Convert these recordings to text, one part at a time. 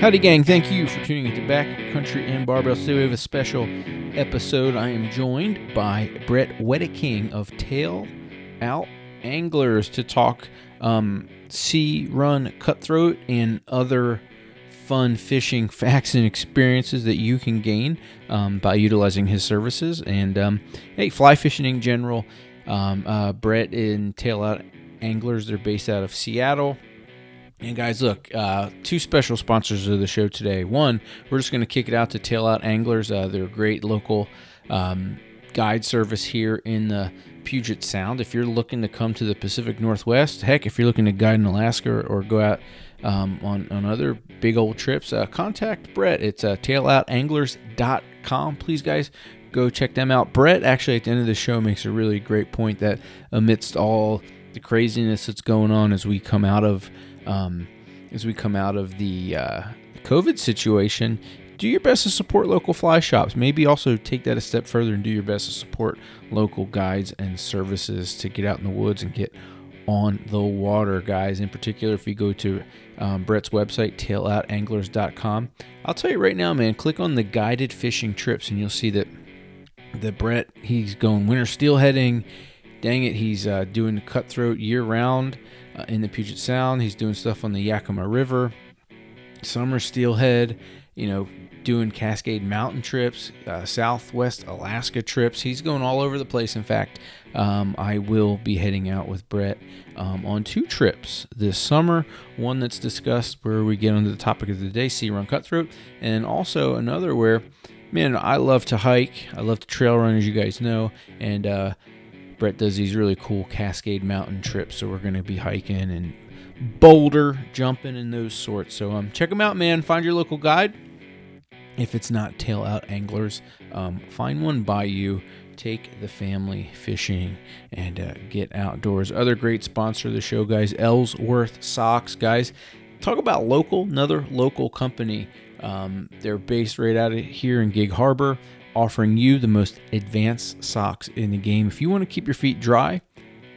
Howdy, gang. Thank you for tuning in into Backcountry and Barbell. Today we have a special episode. I am joined by Brett Wedeking of Tail Out Anglers to talk um, sea run cutthroat and other fun fishing facts and experiences that you can gain um, by utilizing his services. And um, hey, fly fishing in general. Um, uh, Brett and Tail Out Anglers, they're based out of Seattle. And guys, look, uh, two special sponsors of the show today. One, we're just going to kick it out to Tail Out Anglers. Uh, they're a great local um, guide service here in the Puget Sound. If you're looking to come to the Pacific Northwest, heck, if you're looking to guide in Alaska or, or go out um, on, on other big old trips, uh, contact Brett. It's uh, tailoutanglers.com. Please, guys, go check them out. Brett, actually, at the end of the show, makes a really great point that amidst all the craziness that's going on as we come out of um, as we come out of the uh, COVID situation, do your best to support local fly shops. Maybe also take that a step further and do your best to support local guides and services to get out in the woods and get on the water, guys. In particular, if you go to um, Brett's website, tailoutanglers.com, I'll tell you right now, man, click on the guided fishing trips and you'll see that that Brett he's going winter steelheading. Dang it, he's uh, doing cutthroat year round uh, in the Puget Sound. He's doing stuff on the Yakima River, summer steelhead, you know, doing Cascade Mountain trips, uh, Southwest Alaska trips. He's going all over the place. In fact, um, I will be heading out with Brett um, on two trips this summer. One that's discussed where we get onto the topic of the day, sea run cutthroat, and also another where, man, I love to hike. I love to trail run, as you guys know, and uh, Brett does these really cool Cascade Mountain trips, so we're going to be hiking and boulder jumping and those sorts. So um, check them out, man. Find your local guide. If it's not Tail Out Anglers, um, find one by you. Take the family fishing and uh, get outdoors. Other great sponsor of the show, guys, Ellsworth Socks, guys. Talk about local, another local company. Um, they're based right out of here in Gig Harbor offering you the most advanced socks in the game. If you want to keep your feet dry,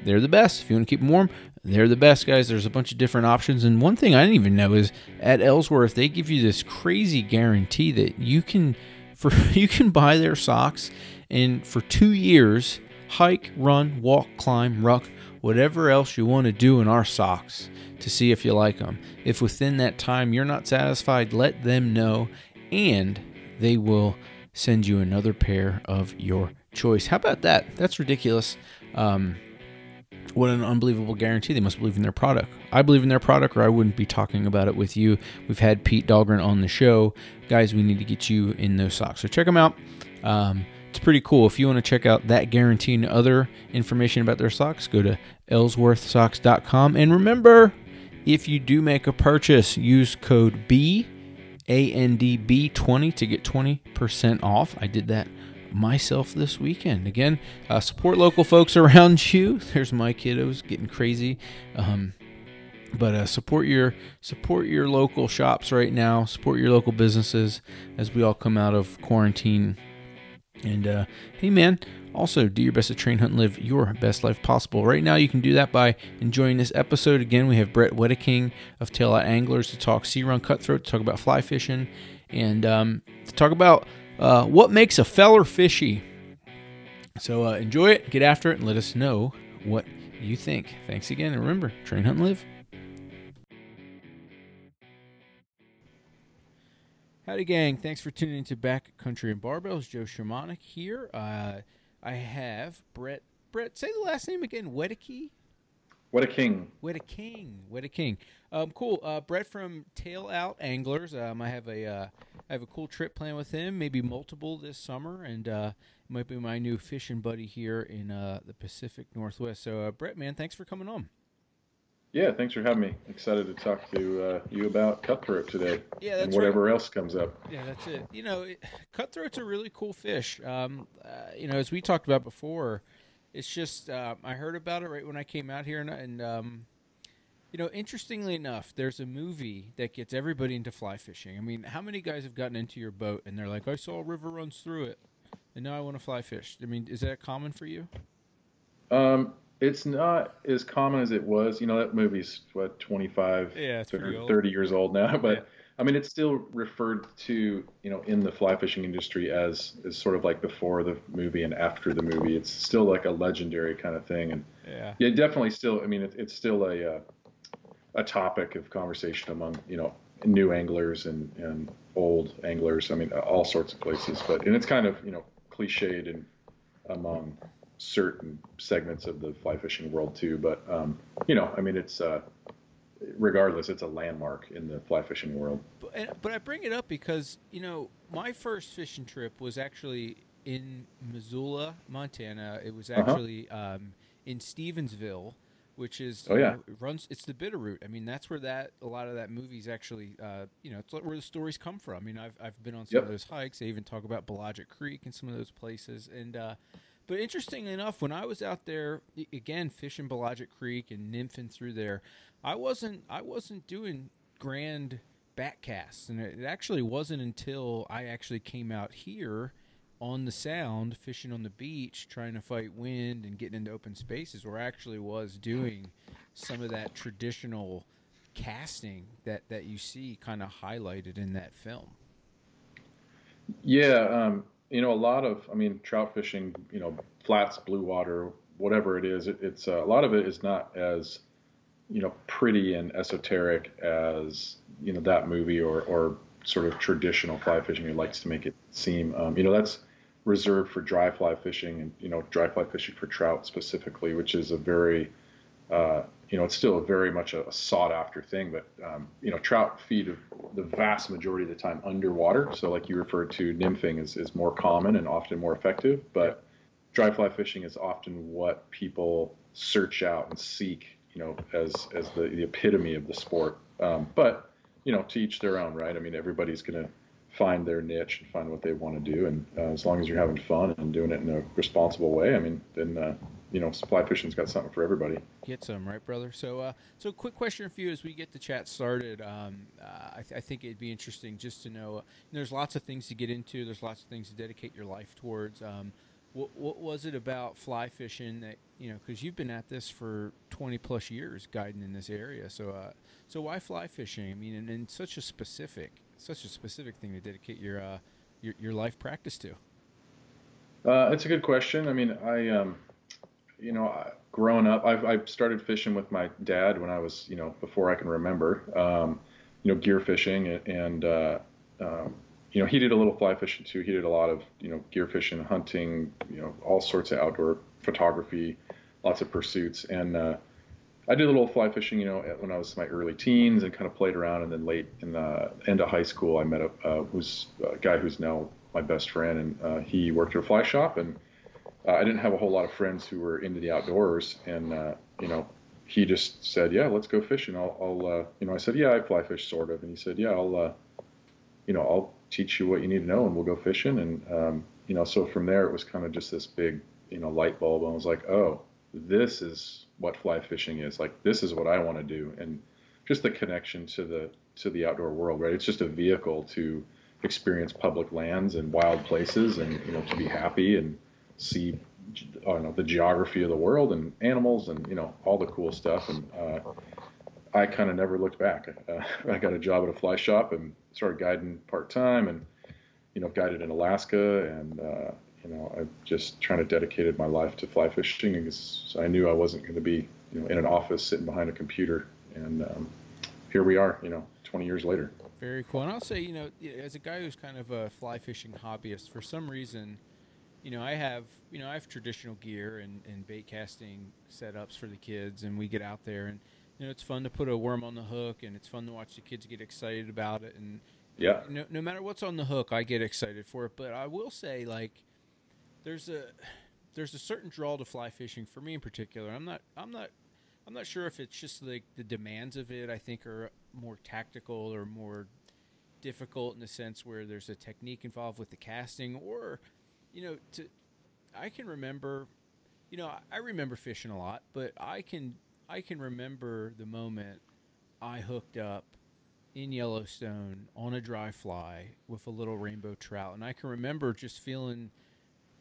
they're the best. If you want to keep them warm, they're the best, guys. There's a bunch of different options. And one thing I didn't even know is at Ellsworth, they give you this crazy guarantee that you can for you can buy their socks and for 2 years hike, run, walk, climb, ruck, whatever else you want to do in our socks to see if you like them. If within that time you're not satisfied, let them know and they will send you another pair of your choice. How about that? That's ridiculous. Um, what an unbelievable guarantee. They must believe in their product. I believe in their product, or I wouldn't be talking about it with you. We've had Pete Dahlgren on the show. Guys, we need to get you in those socks. So check them out. Um, it's pretty cool. If you want to check out that guarantee and other information about their socks, go to ellsworthsocks.com. And remember, if you do make a purchase, use code B ANDB20 to get 20% off. I did that myself this weekend. Again, uh, support local folks around you. There's my kiddos getting crazy. Um, but uh, support your support your local shops right now. Support your local businesses as we all come out of quarantine. And uh, hey, man, also, do your best to train, hunt, and live your best life possible. Right now, you can do that by enjoying this episode. Again, we have Brett Wedeking of Tail Out Anglers to talk sea run cutthroat, to talk about fly fishing, and um, to talk about uh, what makes a feller fishy. So uh, enjoy it, get after it, and let us know what you think. Thanks again, and remember, train, hunt, and live. Howdy, gang. Thanks for tuning into Back Country and Barbells. Joe Shermanic here. Uh, I have Brett. Brett, say the last name again. Wedekey. What a king. What a king. What a king. Um, cool. Uh, Brett from Tail Out Anglers. Um, I have a uh, I have a cool trip planned with him, maybe multiple this summer, and uh, it might be my new fishing buddy here in uh, the Pacific Northwest. So, uh, Brett, man, thanks for coming on. Yeah, thanks for having me. Excited to talk to uh, you about cutthroat today. Yeah, that's and whatever right. else comes up. Yeah, that's it. You know, it, cutthroat's a really cool fish. Um, uh, you know, as we talked about before, it's just uh, I heard about it right when I came out here, and, and um, you know, interestingly enough, there's a movie that gets everybody into fly fishing. I mean, how many guys have gotten into your boat and they're like, "I saw a river runs through it, and now I want to fly fish." I mean, is that common for you? Um, It's not as common as it was. You know, that movie's what 25, yeah, 30, 30 years old now, but. Yeah. I mean, it's still referred to, you know, in the fly fishing industry as is sort of like before the movie and after the movie. It's still like a legendary kind of thing, and yeah, yeah, definitely still. I mean, it, it's still a uh, a topic of conversation among you know new anglers and and old anglers. I mean, all sorts of places. But and it's kind of you know cliched and among certain segments of the fly fishing world too. But um, you know, I mean, it's uh, regardless, it's a landmark in the fly fishing world. But, but I bring it up because you know my first fishing trip was actually in Missoula, Montana. It was uh-huh. actually uh-huh. um, in Stevensville, which is oh yeah know, runs. It's the Bitterroot. I mean, that's where that a lot of that movie's actually uh, you know it's where the stories come from. I mean, I've I've been on some yep. of those hikes. They even talk about Blodgett Creek and some of those places and. Uh, but interestingly enough, when I was out there again fishing Blodgett Creek and nymphing through there, I wasn't I wasn't doing grand backcasts, and it actually wasn't until I actually came out here on the sound fishing on the beach trying to fight wind and getting into open spaces where I actually was doing some of that traditional casting that that you see kind of highlighted in that film. Yeah um, you know a lot of i mean trout fishing you know flats blue water whatever it is it, it's uh, a lot of it is not as you know pretty and esoteric as you know that movie or or sort of traditional fly fishing. Who likes to make it seem um, you know that's reserved for dry fly fishing and you know dry fly fishing for trout specifically which is a very uh, you know it's still very much a, a sought after thing but um, you know trout feed the vast majority of the time underwater so like you referred to nymphing is, is more common and often more effective but dry fly fishing is often what people search out and seek you know, as as the, the epitome of the sport. Um, but you know, to each their own, right? I mean, everybody's going to find their niche and find what they want to do, and uh, as long as you're having fun and doing it in a responsible way, I mean, then uh, you know, supply fishing's got something for everybody. Get some, right, brother? So, uh, so quick question for you as we get the chat started. Um, uh, I, th- I, think it'd be interesting just to know. Uh, there's lots of things to get into. There's lots of things to dedicate your life towards. Um, what, what was it about fly fishing that you know? Because you've been at this for twenty plus years, guiding in this area. So, uh, so why fly fishing? I mean, and, and, such a specific, such a specific thing to dedicate your uh, your, your life practice to. Uh, it's a good question. I mean, I um, you know, growing up, I've, I started fishing with my dad when I was, you know, before I can remember. Um, you know, gear fishing and, uh, um, you know, he did a little fly fishing too. He did a lot of, you know, gear fishing, hunting, you know, all sorts of outdoor photography, lots of pursuits. And uh, I did a little fly fishing, you know, when I was in my early teens and kind of played around. And then late in the end of high school, I met a, uh, who's a guy who's now my best friend, and uh, he worked at a fly shop. And uh, I didn't have a whole lot of friends who were into the outdoors. And, uh, you know, he just said, yeah, let's go fishing. I'll, I'll uh, you know, I said, yeah, I fly fish sort of. And he said, yeah, I'll, uh, you know, I'll teach you what you need to know and we'll go fishing. And, um, you know, so from there it was kind of just this big, you know, light bulb. And I was like, oh, this is what fly fishing is. Like, this is what I want to do. And just the connection to the, to the outdoor world, right? It's just a vehicle to experience public lands and wild places and, you know, to be happy and see, I don't know, the geography of the world and animals and, you know, all the cool stuff. And, uh, I kind of never looked back. Uh, I got a job at a fly shop and started guiding part time, and you know, guided in Alaska, and uh, you know, I just trying to dedicated my life to fly fishing because I knew I wasn't going to be, you know, in an office sitting behind a computer, and um, here we are, you know, 20 years later. Very cool. And I'll say, you know, as a guy who's kind of a fly fishing hobbyist, for some reason, you know, I have, you know, I have traditional gear and, and bait casting setups for the kids, and we get out there and you know, it's fun to put a worm on the hook, and it's fun to watch the kids get excited about it. And yeah, no, no matter what's on the hook, I get excited for it. But I will say, like, there's a there's a certain draw to fly fishing for me in particular. I'm not I'm not I'm not sure if it's just like the demands of it. I think are more tactical or more difficult in the sense where there's a technique involved with the casting, or you know, to I can remember, you know, I remember fishing a lot, but I can I can remember the moment I hooked up in Yellowstone on a dry fly with a little rainbow trout, and I can remember just feeling,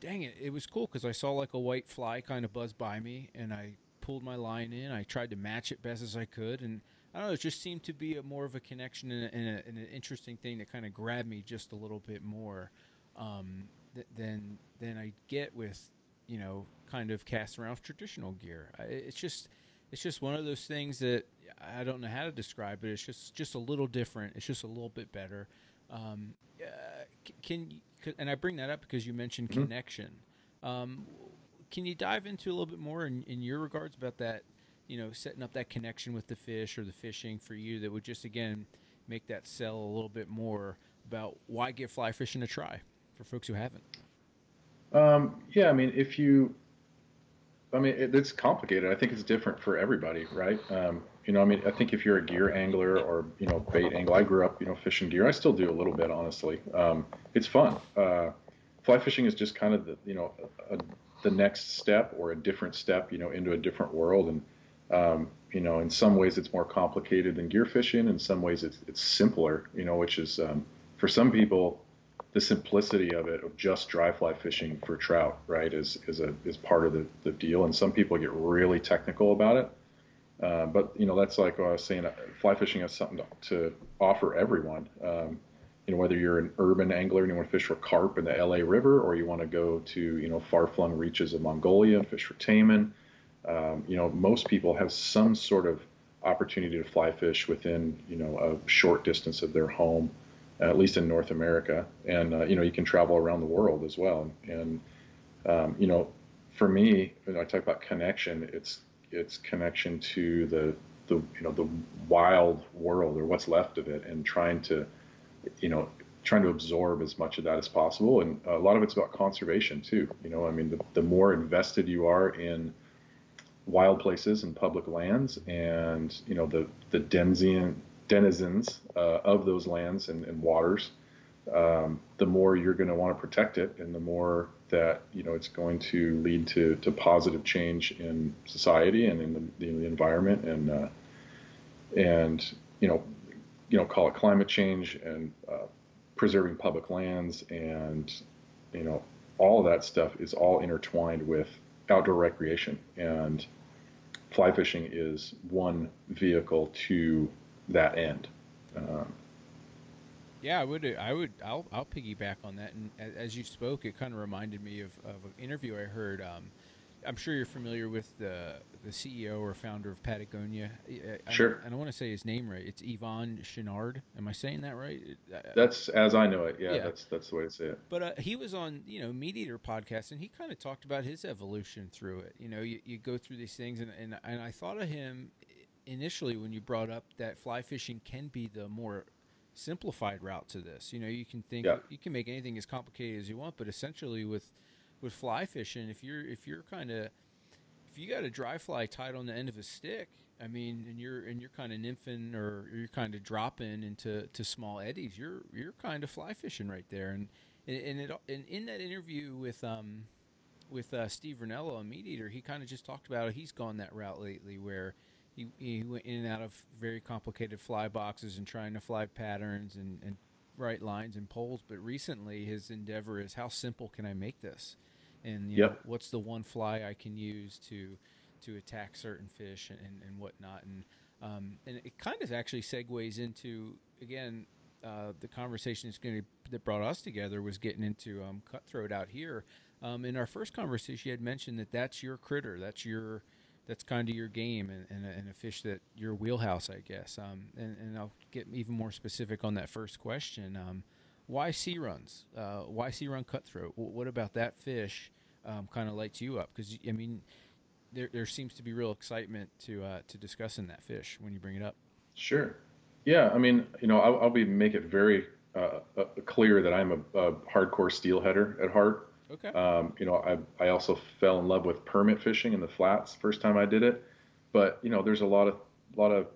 dang it, it was cool because I saw like a white fly kind of buzz by me, and I pulled my line in. I tried to match it best as I could, and I don't know. It just seemed to be a more of a connection and, a, and, a, and an interesting thing that kind of grabbed me just a little bit more um, th- than than I get with you know kind of cast around traditional gear. I, it's just it's just one of those things that I don't know how to describe, but it's just just a little different. It's just a little bit better. Um, uh, can, and I bring that up because you mentioned mm-hmm. connection. Um, can you dive into a little bit more in, in your regards about that? You know, setting up that connection with the fish or the fishing for you that would just again make that sell a little bit more about why give fly fishing a try for folks who haven't. Um, yeah, I mean, if you, I mean, it, it's complicated. I think it's different for everybody, right? Um, you know, I mean, I think if you're a gear angler or you know bait angler, I grew up, you know, fishing gear. I still do a little bit, honestly. Um, it's fun. Uh, fly fishing is just kind of the, you know, a, the next step or a different step, you know, into a different world. And um, you know, in some ways it's more complicated than gear fishing. In some ways it's it's simpler, you know, which is um, for some people the simplicity of it of just dry fly fishing for trout, right, is is a is part of the, the deal. And some people get really technical about it. Uh, but you know, that's like I was saying. Fly fishing has something to, to offer everyone. Um, you know, whether you're an urban angler and you want to fish for carp in the LA River, or you want to go to you know far-flung reaches of Mongolia and fish for taimen. Um, you know, most people have some sort of opportunity to fly fish within you know a short distance of their home, at least in North America, and uh, you know you can travel around the world as well. And um, you know, for me, when I talk about connection, it's it's connection to the the you know the wild world or what's left of it, and trying to you know, trying to absorb as much of that as possible. And a lot of it's about conservation too. You know, I mean, the, the more invested you are in wild places and public lands, and you know, the the denzian, denizens uh, of those lands and, and waters, um, the more you're going to want to protect it, and the more that you know it's going to lead to, to positive change in society and in the, the environment, and uh, and you know you know, call it climate change and uh, preserving public lands and, you know, all of that stuff is all intertwined with outdoor recreation. And fly fishing is one vehicle to that end. Um, yeah, I would. I would. I'll. I'll piggyback on that. And as you spoke, it kind of reminded me of, of an interview I heard. Um, I'm sure you're familiar with the the CEO or founder of Patagonia. I, sure. I, I don't want to say his name right. It's Yvon Chouinard. Am I saying that right? That's as I know it. Yeah, yeah. that's that's the way to say it. But uh, he was on you know MeatEater podcast, and he kind of talked about his evolution through it. You know, you, you go through these things, and, and and I thought of him initially when you brought up that fly fishing can be the more simplified route to this. You know, you can think yeah. you can make anything as complicated as you want, but essentially with with fly fishing, if you're if you're kind of if you got a dry fly tied on the end of a stick, I mean, and you're and you're kind of nymphing or you're kind of dropping into to small eddies, you're you're kind of fly fishing right there. And and, and it and in that interview with um with uh, Steve a meat eater, he kind of just talked about he's gone that route lately where. He, he went in and out of very complicated fly boxes and trying to fly patterns and, and right lines and poles. But recently, his endeavor is how simple can I make this? and you yep. know, what's the one fly I can use to to attack certain fish and, and whatnot. And um, and it kind of actually segues into again uh, the conversation that's going to, that brought us together was getting into um, cutthroat out here. Um, in our first conversation, you had mentioned that that's your critter, that's your that's kind of your game and, and, a, and a fish that your wheelhouse, I guess. Um, and, and I'll get even more specific on that first question. Um, why sea runs? Uh, why sea run cutthroat? What about that fish um, kind of lights you up? Because I mean, there there seems to be real excitement to uh, to discussing that fish when you bring it up. Sure. Yeah, I mean, you know, I'll, I'll be make it very uh, uh, clear that I'm a, a, hardcore steelheader at heart. Okay. Um, you know, I I also fell in love with permit fishing in the flats first time I did it, but you know, there's a lot of lot of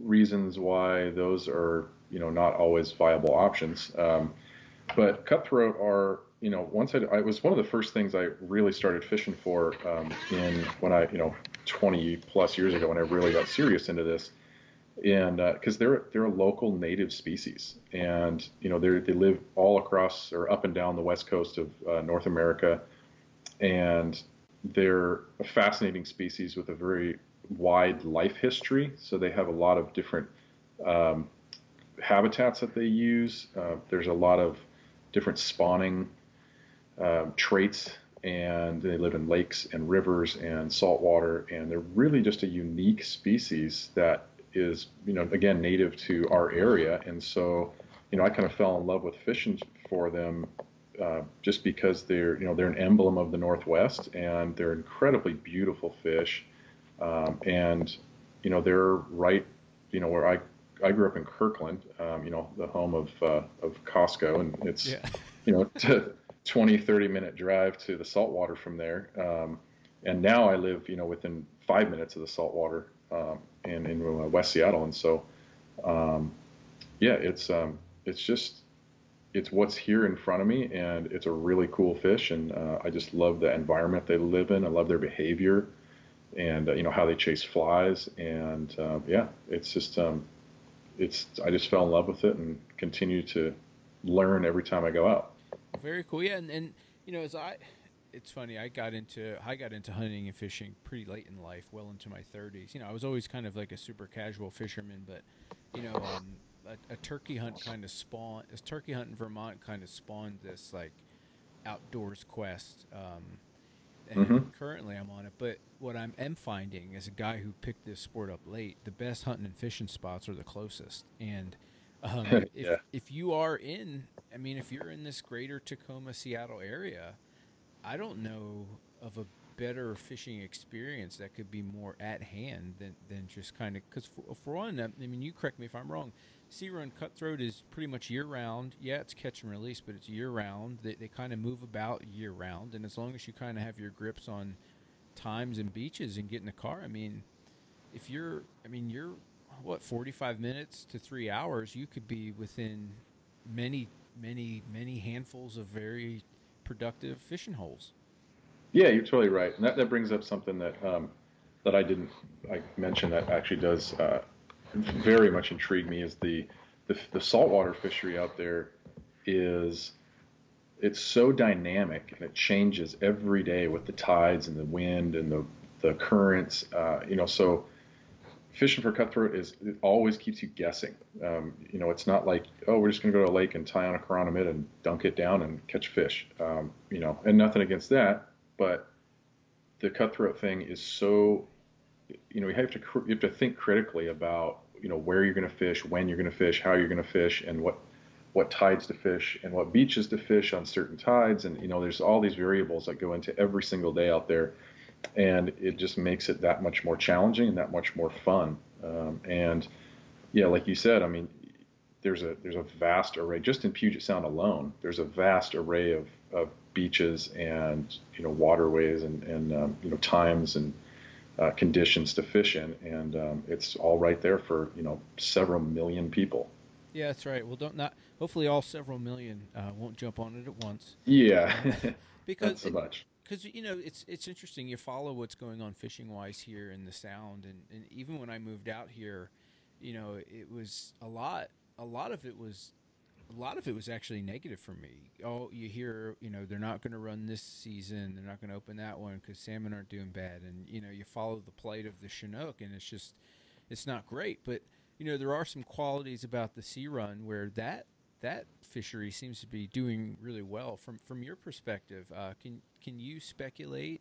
reasons why those are you know not always viable options. Um, but cutthroat are you know once I, I was one of the first things I really started fishing for um, in when I you know 20 plus years ago when I really got serious into this and because uh, they're they're a local native species and you know they they live all across or up and down the west coast of uh, North America and they're a fascinating species with a very wide life history. So they have a lot of different um, habitats that they use. Uh, there's a lot of different spawning uh, traits, and they live in lakes and rivers and saltwater, and they're really just a unique species that is, you know, again native to our area. And so, you know, I kind of fell in love with fishing for them uh, just because they're you know they're an emblem of the Northwest and they're incredibly beautiful fish, um, and you know they're right you know where I I grew up in Kirkland, um, you know the home of uh, of Costco, and it's yeah. you know t- 20 30 minute drive to the saltwater from there, um, and now I live you know within five minutes of the saltwater in in uh, West Seattle, and so um, yeah, it's um, it's just it's what's here in front of me, and it's a really cool fish, and uh, I just love the environment they live in. I love their behavior, and uh, you know how they chase flies, and uh, yeah, it's just um, it's I just fell in love with it and continue to learn every time I go out. Very cool, yeah, and, and you know as I. It's funny. I got into I got into hunting and fishing pretty late in life, well into my 30s. You know, I was always kind of like a super casual fisherman, but you know, um, a, a turkey hunt kind of spawned. This turkey hunt in Vermont kind of spawned this like outdoors quest. Um, and mm-hmm. currently I'm on it. But what I am finding as a guy who picked this sport up late, the best hunting and fishing spots are the closest. And um, if yeah. if you are in, I mean, if you're in this greater Tacoma, Seattle area, I don't know of a better fishing experience that could be more at hand than, than just kind of because for, for one, I mean, you correct me if I'm wrong. Sea Run Cutthroat is pretty much year round. Yeah, it's catch and release, but it's year round. They, they kind of move about year round, and as long as you kind of have your grips on times and beaches and get in the car, I mean, if you're, I mean, you're what 45 minutes to three hours, you could be within many, many, many handfuls of very productive fishing holes. Yeah, you're totally right, and that, that brings up something that um, that I didn't I mentioned that actually does uh, very much intrigue me is the, the the saltwater fishery out there is it's so dynamic and it changes every day with the tides and the wind and the the currents. Uh, you know, so fishing for cutthroat is it always keeps you guessing. Um, you know, it's not like oh we're just going to go to a lake and tie on a chironomid and dunk it down and catch fish. Um, you know, and nothing against that, but the cutthroat thing is so you know, you have to you have to think critically about you know where you're going to fish, when you're going to fish, how you're going to fish, and what what tides to fish and what beaches to fish on certain tides. And you know, there's all these variables that go into every single day out there, and it just makes it that much more challenging and that much more fun. Um, and yeah, like you said, I mean, there's a there's a vast array just in Puget Sound alone. There's a vast array of, of beaches and you know waterways and and um, you know times and uh, conditions to fish in, and um, it's all right there for you know several million people. Yeah, that's right. Well, don't not. Hopefully, all several million uh, won't jump on it at once. Yeah, because not so much. Because you know it's it's interesting. You follow what's going on fishing wise here in the Sound, and, and even when I moved out here, you know it was a lot. A lot of it was a lot of it was actually negative for me. Oh, you hear, you know, they're not going to run this season. They're not going to open that one because salmon aren't doing bad. And you know, you follow the plight of the Chinook, and it's just, it's not great. But you know, there are some qualities about the Sea Run where that that fishery seems to be doing really well. From from your perspective, uh, can can you speculate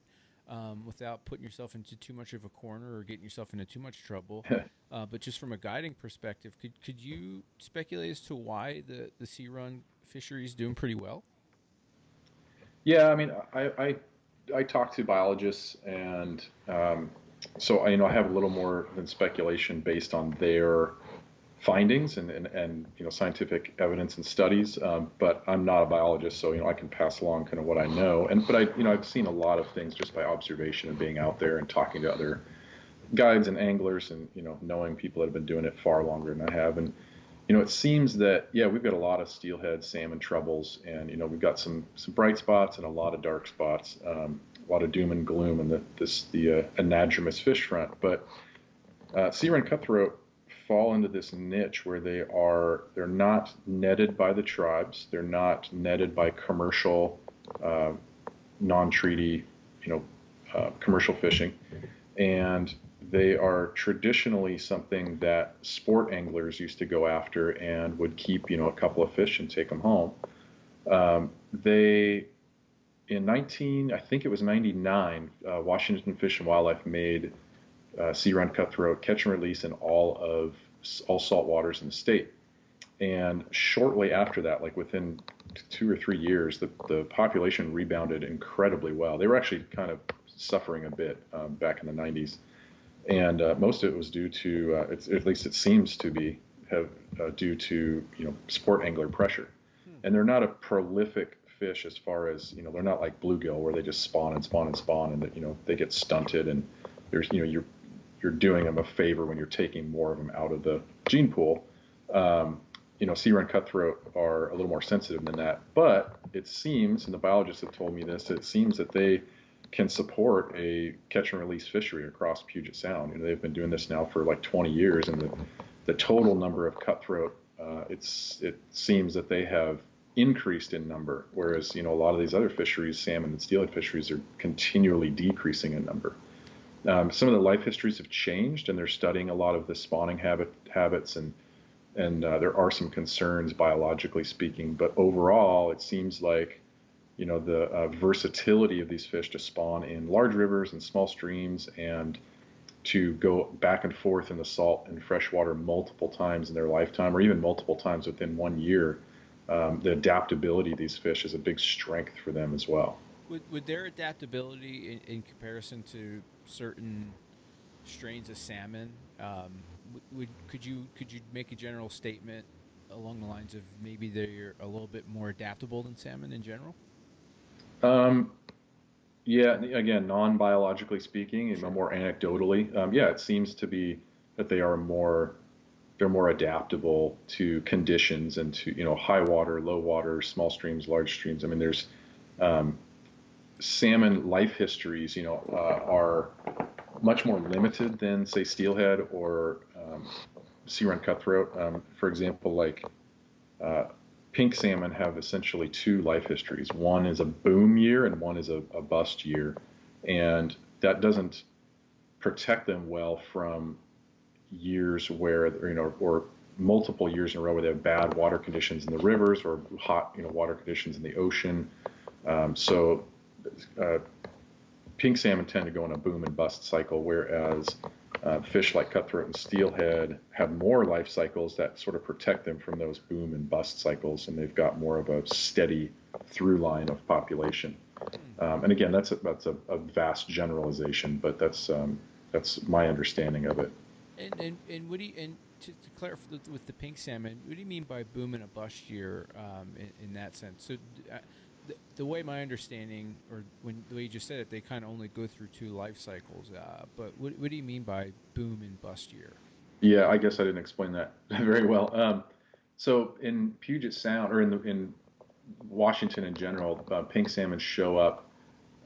um, without putting yourself into too much of a corner or getting yourself into too much trouble. uh, but just from a guiding perspective, could could you speculate as to why the the sea run fishery is doing pretty well? Yeah, I mean, I I, I talk to biologists, and um, so I, you know I have a little more than speculation based on their findings and, and, and you know scientific evidence and studies. Um, but I'm not a biologist, so you know I can pass along kind of what I know. And but I you know I've seen a lot of things just by observation and being out there and talking to other guides and anglers and you know knowing people that have been doing it far longer than I have. And you know it seems that yeah we've got a lot of steelhead salmon troubles and you know we've got some some bright spots and a lot of dark spots. Um, a lot of doom and gloom in the this the uh, anadromous fish front, but uh, sea run cutthroat fall into this niche where they are they're not netted by the tribes, they're not netted by commercial uh, non-treaty, you know, uh, commercial fishing, and they are traditionally something that sport anglers used to go after and would keep, you know, a couple of fish and take them home. Um, they, in 19, I think it was 99, uh, Washington Fish and Wildlife made uh, sea run cutthroat catch and release in all of all salt waters in the state. And shortly after that, like within two or three years, the, the population rebounded incredibly well. They were actually kind of suffering a bit um, back in the 90s and uh, most of it was due to, uh, at least it seems to be, have uh, due to you know sport angler pressure, hmm. and they're not a prolific fish as far as you know they're not like bluegill where they just spawn and spawn and spawn and you know they get stunted and there's you know you're you're doing them a favor when you're taking more of them out of the gene pool. Um, you know, sea run cutthroat are a little more sensitive than that, but it seems, and the biologists have told me this, it seems that they can support a catch and release fishery across Puget Sound. You know, they've been doing this now for like 20 years, and the, the total number of cutthroat, uh, it's it seems that they have increased in number, whereas you know a lot of these other fisheries, salmon and steelhead fisheries, are continually decreasing in number. Um, some of the life histories have changed, and they're studying a lot of the spawning habit habits, and and uh, there are some concerns biologically speaking. But overall, it seems like you know the uh, versatility of these fish to spawn in large rivers and small streams and to go back and forth in the salt and freshwater multiple times in their lifetime or even multiple times within one year um, the adaptability of these fish is a big strength for them as well would, would their adaptability in, in comparison to certain strains of salmon um, would, could you could you make a general statement along the lines of maybe they're a little bit more adaptable than salmon in general um, yeah, again, non-biologically speaking, sure. more anecdotally, um, yeah, it seems to be that they are more they're more adaptable to conditions and to you know high water, low water, small streams, large streams. I mean, there's um, salmon life histories, you know, uh, are much more limited than say steelhead or um, sea run cutthroat. Um, for example, like uh, pink salmon have essentially two life histories. One is a boom year and one is a, a bust year. And that doesn't protect them well from years where, you know, or multiple years in a row where they have bad water conditions in the rivers or hot, you know, water conditions in the ocean. Um, so uh, pink salmon tend to go in a boom and bust cycle, whereas uh, fish like cutthroat and steelhead have more life cycles that sort of protect them from those boom and bust cycles, and they've got more of a steady through line of population. Um, and again, that's a, that's a, a vast generalization, but that's um, that's my understanding of it. And and, and what do you, and to, to clarify with the pink salmon, what do you mean by boom and a bust year um, in, in, that sense? So. Uh, the, way my understanding, or when the way you just said it, they kind of only go through two life cycles. Uh, but what, what do you mean by boom and bust year? Yeah, I guess I didn't explain that very well. Um, so in Puget Sound, or in the, in Washington in general, uh, pink salmon show up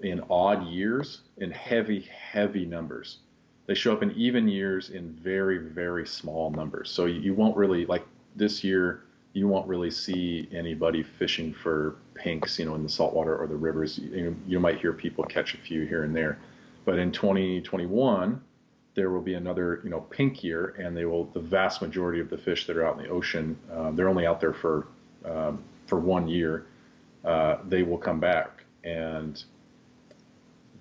in odd years in heavy, heavy numbers. They show up in even years in very, very small numbers. So you, you won't really like this year you won't really see anybody fishing for pinks, you know, in the saltwater or the rivers. You, you might hear people catch a few here and there, but in 2021, there will be another, you know, pink year, and they will. The vast majority of the fish that are out in the ocean, um, they're only out there for um, for one year. Uh, they will come back, and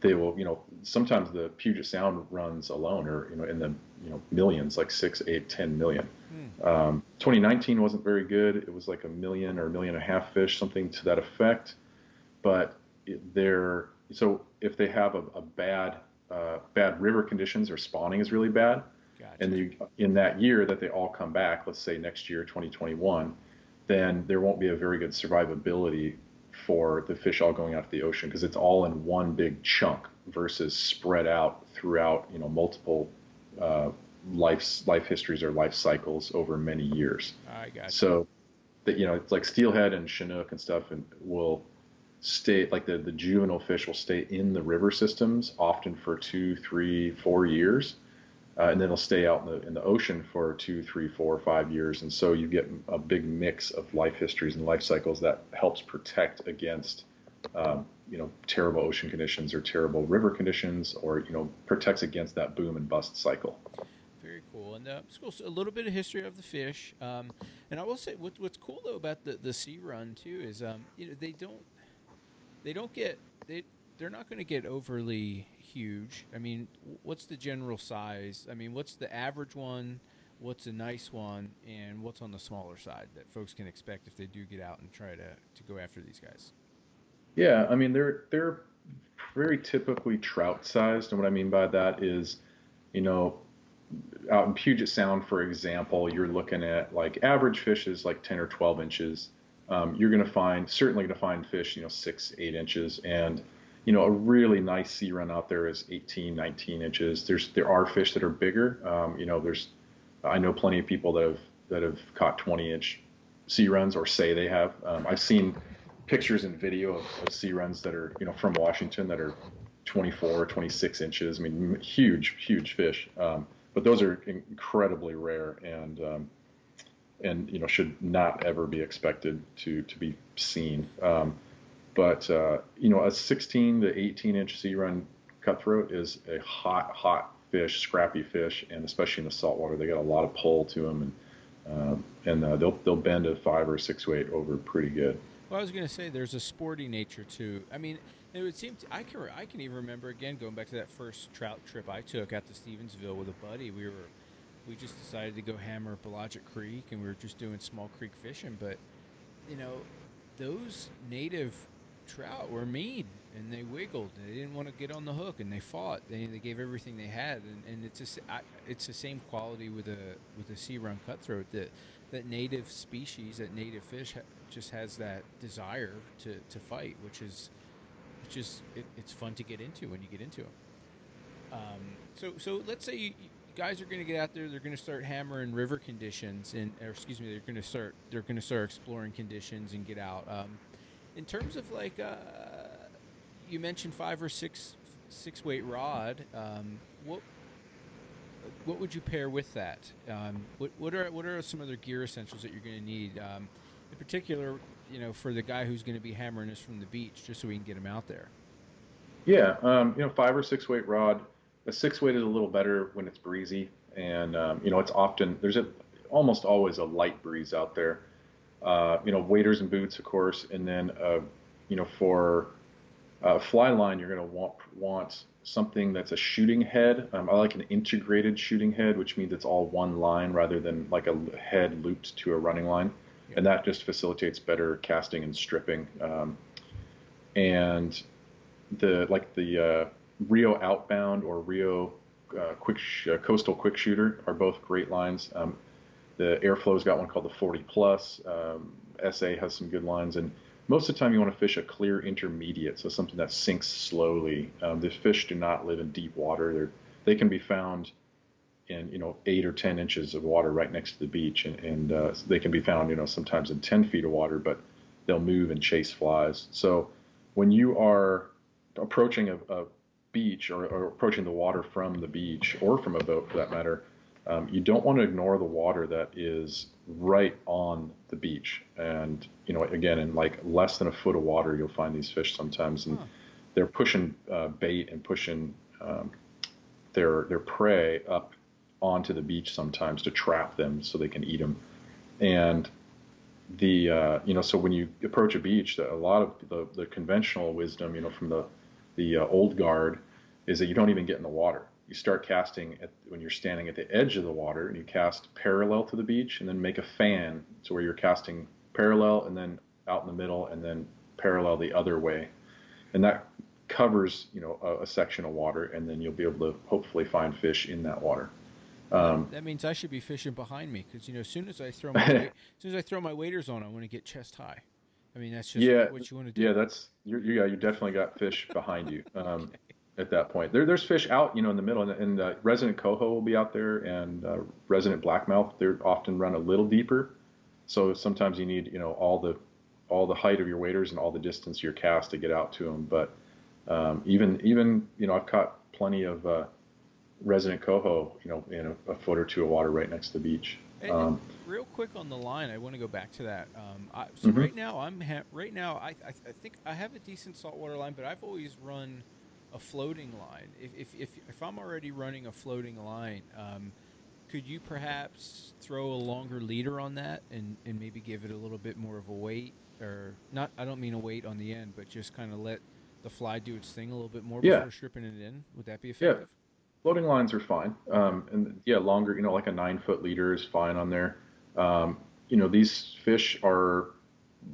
they will, you know, sometimes the Puget Sound runs alone, or you know, in the you know millions, like six, eight, ten million. Hmm. Um, 2019 wasn't very good. It was like a million or a million and a half fish, something to that effect. But they're so if they have a, a bad uh, bad river conditions or spawning is really bad, gotcha. and you, in that year that they all come back, let's say next year 2021, then there won't be a very good survivability for the fish all going out to the ocean because it's all in one big chunk versus spread out throughout you know multiple uh, life life histories or life cycles over many years. I got so that you know it's like steelhead and chinook and stuff and will stay like the the juvenile fish will stay in the river systems often for two three four years uh, and then they'll stay out in the in the ocean for two three four five years and so you get a big mix of life histories and life cycles that helps protect against um, you know terrible ocean conditions or terrible river conditions, or you know protects against that boom and bust cycle. Very cool. And uh, cool. So a little bit of history of the fish. Um, and I will say, what, what's cool though about the, the sea run too is, um, you know, they don't, they don't get they they're not going to get overly huge. I mean, what's the general size? I mean, what's the average one? What's a nice one, and what's on the smaller side that folks can expect if they do get out and try to, to go after these guys? Yeah, I mean they're they're very typically trout sized, and what I mean by that is, you know, out in Puget Sound, for example, you're looking at like average fish is like 10 or 12 inches. Um, you're going to find certainly going to find fish, you know, six, eight inches, and you know, a really nice sea run out there is 18, 19 inches. There's there are fish that are bigger. Um, you know, there's I know plenty of people that have that have caught 20 inch sea runs or say they have. Um, I've seen pictures and video of, of, sea runs that are you know from Washington that are 24, 26 inches. I mean, huge, huge fish. Um, but those are incredibly rare and um, and you know should not ever be expected to to be seen. Um, but uh, you know, a 16 to 18 inch sea run cutthroat is a hot, hot fish, scrappy fish, and especially in the saltwater, they got a lot of pull to them, and um, and uh, they'll they'll bend a five or six weight over pretty good. Well, I was going to say there's a sporty nature to. I mean, it would seem to, I can I can even remember again going back to that first trout trip I took out to Stevensville with a buddy. We were we just decided to go hammer Blodgett Creek, and we were just doing small creek fishing. But you know, those native trout were mean and they wiggled. They didn't want to get on the hook and they fought. They, they gave everything they had, and, and it's a, it's the same quality with a with a sea run cutthroat that that native species, that native fish, just has that desire to, to fight, which is which is it, it's fun to get into when you get into them. Um, so so let's say you, guys are going to get out there. They're going to start hammering river conditions, and or excuse me, they're going to start they're going to start exploring conditions and get out. Um, in terms of like, uh, you mentioned five or six six weight rod. Um, what what would you pair with that? Um, what what are what are some other gear essentials that you're going to need? Um, in particular, you know, for the guy who's going to be hammering us from the beach, just so we can get him out there. Yeah, um, you know, five or six weight rod. A six weight is a little better when it's breezy, and um, you know, it's often there's a almost always a light breeze out there uh, you know, waders and boots, of course, and then, uh, you know, for uh, fly line, you're going to want want something that's a shooting head. Um, I like an integrated shooting head, which means it's all one line rather than like a head looped to a running line. And that just facilitates better casting and stripping. Um, and the like the uh, Rio Outbound or Rio uh, quick sh- uh, Coastal Quick Shooter are both great lines. Um, the Airflo's got one called the 40 Plus. Um, SA has some good lines, and most of the time you want to fish a clear intermediate, so something that sinks slowly. Um, the fish do not live in deep water. They're, they can be found in you know eight or ten inches of water right next to the beach, and, and uh, they can be found you know sometimes in 10 feet of water, but they'll move and chase flies. So when you are approaching a, a beach or, or approaching the water from the beach or from a boat for that matter, um, you don't want to ignore the water that is right on the beach. And you know, again, in like less than a foot of water, you'll find these fish sometimes, and huh. they're pushing uh, bait and pushing um, their their prey up onto the beach sometimes to trap them so they can eat them. And the uh, you know, so when you approach a beach, a lot of the, the conventional wisdom, you know, from the the uh, old guard, is that you don't even get in the water. You start casting at, when you're standing at the edge of the water and you cast parallel to the beach and then make a fan to where you're casting parallel and then out in the middle and then parallel the other way. And that covers you know a, a section of water and then you'll be able to hopefully find fish in that water um, that means I should be fishing behind me because you know as soon as I throw my as soon as I throw my waders on, I want to get chest high. I mean that's just yeah, what you want to do. Yeah, that's you. Yeah, you definitely got fish behind you. Um, okay at that point. There, there's fish out, you know, in the middle, and, and uh, resident coho will be out there, and uh, resident blackmouth. They're often run a little deeper, so sometimes you need, you know, all the all the height of your waders and all the distance your cast to get out to them. But um, even even you know, I've caught plenty of uh, resident coho, you know, in a, a, foot or two of water right next to the beach. Um, real quick on the line. I want to go back to that. Um, I, so Mhm. right now, I'm ha- right now. I, I I think I have a decent saltwater line, but I've always run a floating line. If if if, if I'm already running a floating line, um, could you perhaps throw a longer leader on that and and maybe give it a little bit more of a weight, or not? I don't mean a weight on the end, but just kind of let the fly do its thing a little bit more Yeah. before stripping it in. Would that be Yeah. Floating lines are fine. Um, and yeah, longer, you know, like a nine foot leader is fine on there. Um, you know, these fish are,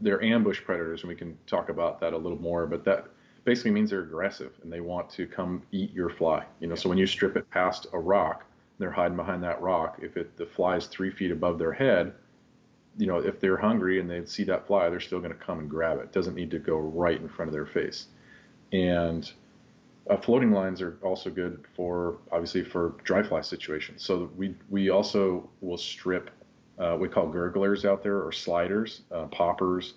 they're ambush predators, and we can talk about that a little more, but that basically means they're aggressive and they want to come eat your fly. You know, so when you strip it past a rock, they're hiding behind that rock. If it, the fly is three feet above their head, you know, if they're hungry and they see that fly, they're still going to come and grab it. It doesn't need to go right in front of their face. And uh, floating lines are also good for obviously for dry fly situations. So we we also will strip uh, we call gurglers out there or sliders, uh, poppers.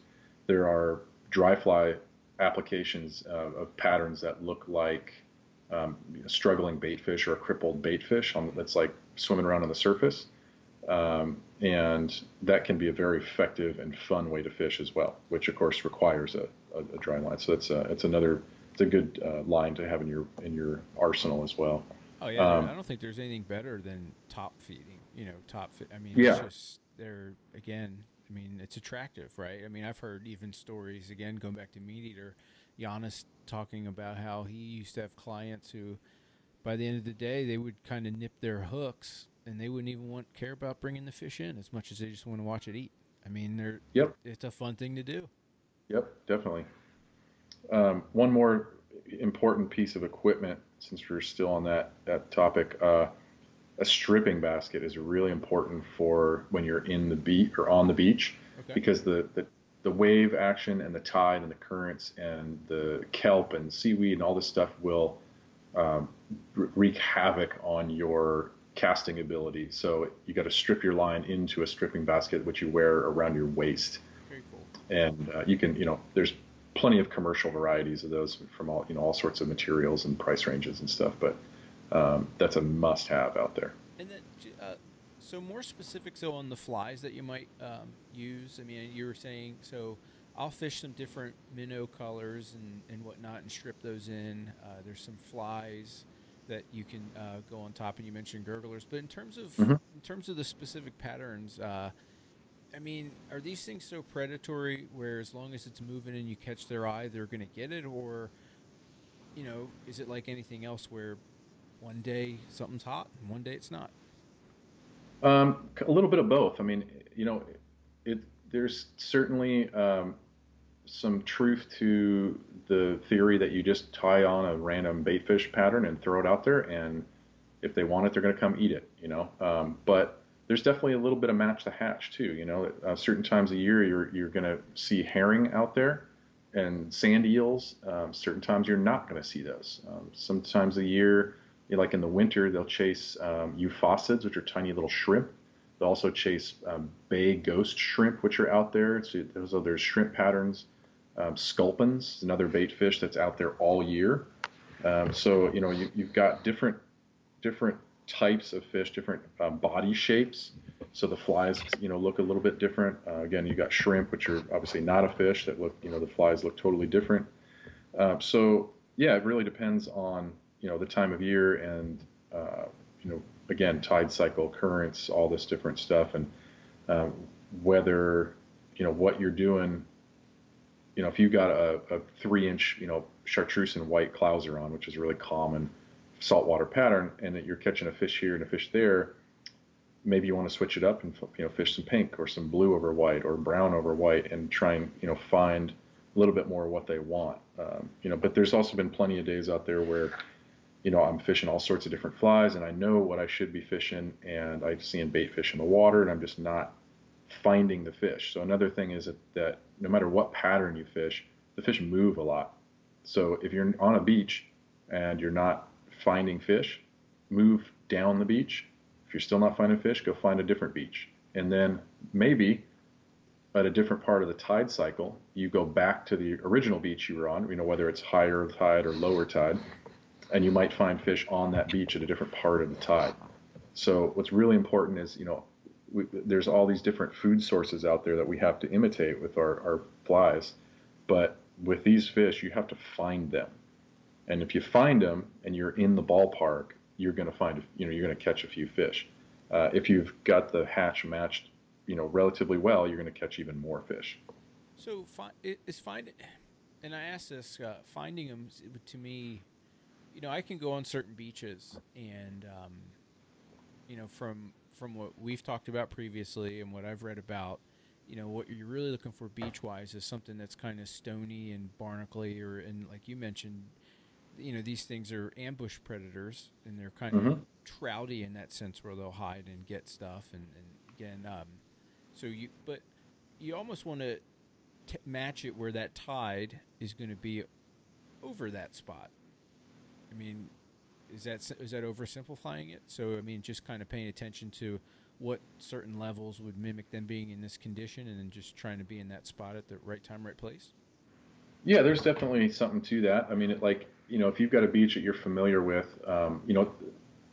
There are dry fly applications uh, of patterns that look like um, you know, struggling bait fish or a crippled bait fish on, that's like swimming around on the surface. Um, and that can be a very effective and fun way to fish as well, which of course requires a, a, a dry line. So that's it's another it's a good uh, line to have in your in your arsenal as well. Oh yeah, Um, I don't think there's anything better than top feeding. You know, top fit. I mean, Yeah. it's just they're again. I mean, it's attractive, right? I mean, I've heard even stories again going back to meat eater, Janis talking about how he used to have clients who, by the end of the day, they would kind of nip their hooks and they wouldn't even want care about bringing the fish in as much as they just want to watch it eat. I mean, they're Yep. it's a fun thing to do. Yep, definitely. Um, one more important piece of equipment, since we're still on that that topic, uh, a stripping basket is really important for when you're in the beach or on the beach, Okay. because the, the the wave action and the tide and the currents and the kelp and seaweed and all this stuff will um, wreak havoc on your casting ability. So you got to strip your line into a stripping basket, which you wear around your waist Very cool. and uh, you can you know there's plenty of commercial varieties of those from all you know all sorts of materials and price ranges and stuff but um, that's a must have out there And then, uh, so more specific, so on the flies that you might um, use. I mean, you were saying, so I'll fish some different minnow colors and, and whatnot and strip those in. Uh, there's some flies that you can uh, go on top, and you mentioned gurglers. But in terms of Mhm. in terms of the specific patterns, uh, I mean, are these things so predatory where as long as it's moving and you catch their eye, they're going to get it, or you know, is it like anything else where one day something's hot and one day it's not? um, a little bit of both. I mean you know it there's certainly um, some truth to the theory that you just tie on a random bait fish pattern and throw it out there and if they want it they're going to come eat it you know? Um, but there's definitely a little bit of match the hatch too you know? Uh, certain times of year you're you're going to see herring out there and sand eels. Um, certain times you're not going to see those. Um, sometimes a year like in the winter they'll chase um, euphausiids which are tiny little shrimp. They'll also chase um, bay ghost shrimp which are out there. So those there's shrimp patterns. Um, sculpins another bait fish that's out there all year. Um, so you know you, you've got different different types of fish, different um, body shapes. So the flies, you know, look a little bit different. Uh, again, you got shrimp, which are obviously not a fish. That look, you know, the flies look totally different. Um, so yeah, it really depends on you know the time of year and uh, you know again tide cycle, currents, all this different stuff, and um, whether you know what you're doing. You know, if you've got a, a three-inch, you know, chartreuse and white clouser on, which is really common saltwater pattern and that you're catching a fish here and a fish there, maybe you want to switch it up and you know fish some pink or some blue over white or brown over white and try and you know find a little bit more what they want. Um, you know, but there's also been plenty of days out there where you know I'm fishing all sorts of different flies and I know what I should be fishing and I'm seeing bait fish in the water and I'm just not finding the fish. So another thing is that, that no matter what pattern you fish, the fish move a lot. So if you're on a beach and you're not finding fish, move down the beach. If you're still not finding fish, go find a different beach. And then maybe at a different part of the tide cycle, you go back to the original beach you were on, you know, whether it's higher tide or lower tide, and you might find fish on that beach at a different part of the tide. So what's really important is, you know, we, there's all these different food sources out there that we have to imitate with our, our flies. But with these fish, you have to find them. And if you find them and you're in the ballpark, you're going to find, you know, you're going to catch a few fish. Uh, if you've got the hatch matched, you know, relatively well, you're going to catch even more fish. So is finding, and I asked this, uh, finding them to me, you know, I can go on certain beaches and, um, you know, from from what we've talked about previously and what I've read about, you know, what you're really looking for beach wise is something that's kind of stony and barnacly, or and like you mentioned, you know, these things are ambush predators and they're kind mm-hmm. of trouty in that sense where they'll hide and get stuff and, and again, um, so you but you almost want to match it where that tide is going to be over that spot. I mean, is that is that oversimplifying it? So I mean, just kind of paying attention to what certain levels would mimic them being in this condition, and then just trying to be in that spot at the right time, right place. Yeah, there's definitely something to that. I mean, it, like you know, if you've got a beach that you're familiar with, um, you know,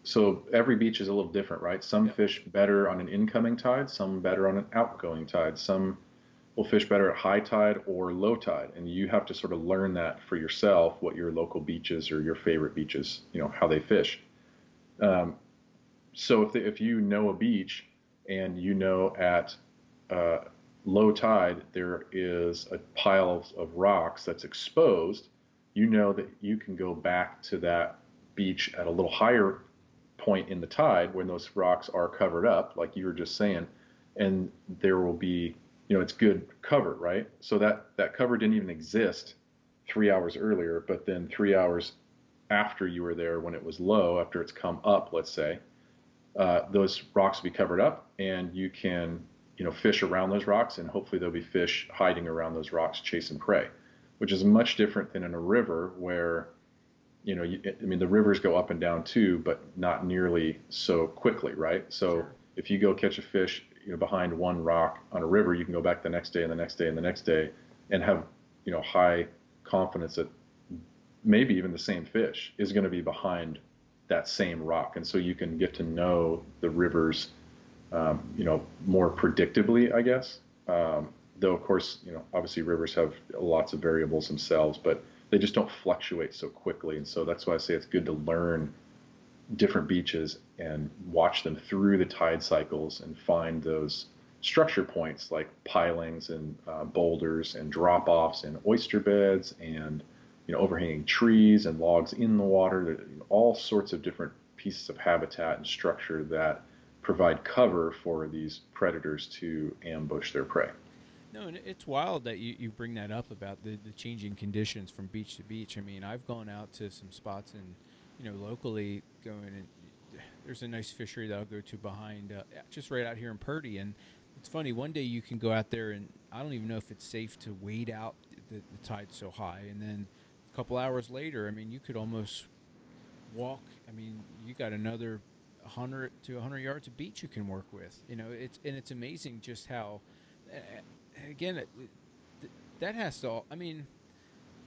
so every beach is a little different, right? Some yeah. fish better on an incoming tide, some better on an outgoing tide, some will fish better at high tide or low tide, and you have to sort of learn that for yourself, what your local beaches or your favorite beaches, you know, how they fish. Um, so if the, if you know a beach and you know at uh, low tide there is a pile of, rocks that's exposed, you know that you can go back to that beach at a little higher point in the tide when those rocks are covered up, like you were just saying, and there will be you know, it's good cover, right? So that, that cover didn't even exist three hours earlier, but then three hours after you were there when it was low, after it's come up, let's say, uh, those rocks will be covered up and you can, you know, fish around those rocks and hopefully there'll be fish hiding around those rocks chasing prey, which is much different than in a river where, you know, you, I mean, the rivers go up and down too, but not nearly so quickly, right? So sure. if you go catch a fish you know behind one rock on a river, you can go back the next day and the next day and the next day, and have you know high confidence that maybe even the same fish is going to be behind that same rock, and so you can get to know the rivers, um, you know, more predictably, I guess. Um, though of course, you know, obviously rivers have lots of variables themselves, but they just don't fluctuate so quickly, and so that's why I say it's good to learn different beaches and watch them through the tide cycles and find those structure points like pilings and uh, boulders and drop offs and oyster beds and you know overhanging trees and logs in the water all sorts of different pieces of habitat and structure that provide cover for these predators to ambush their prey no and it's wild that you, you bring that up about the, the changing conditions from beach to beach i mean i've gone out to some spots and, you know, locally going and there's a nice fishery that I'll go to behind, uh, just right out here in Purdy. And it's funny, one day you can go out there and I don't even know if it's safe to wade out. The, the tide's so high. And then a couple hours later, I mean, you could almost walk. I mean, you got another 100 to 100 yards of beach you can work with. You know, it's and it's amazing just how. Again, it, that has to. All, I mean,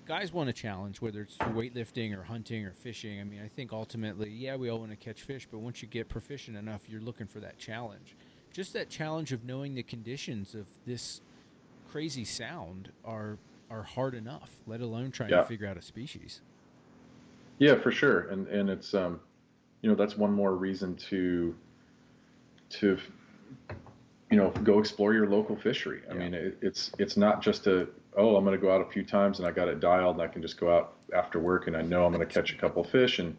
guys want a challenge, whether it's through weightlifting or hunting or fishing. I mean, I think ultimately, yeah, we all want to catch fish, but once you get proficient enough, you're looking for that challenge. Just that challenge of knowing the conditions of this crazy sound are are hard enough, let alone trying yeah. to figure out a species. Yeah, for sure, and and it's um, you know, that's one more reason to to you know go explore your local fishery. I yeah. mean, it, it's it's not just a oh, I'm going to go out a few times and I got it dialed and I can just go out after work and I know I'm going to catch a couple fish. And,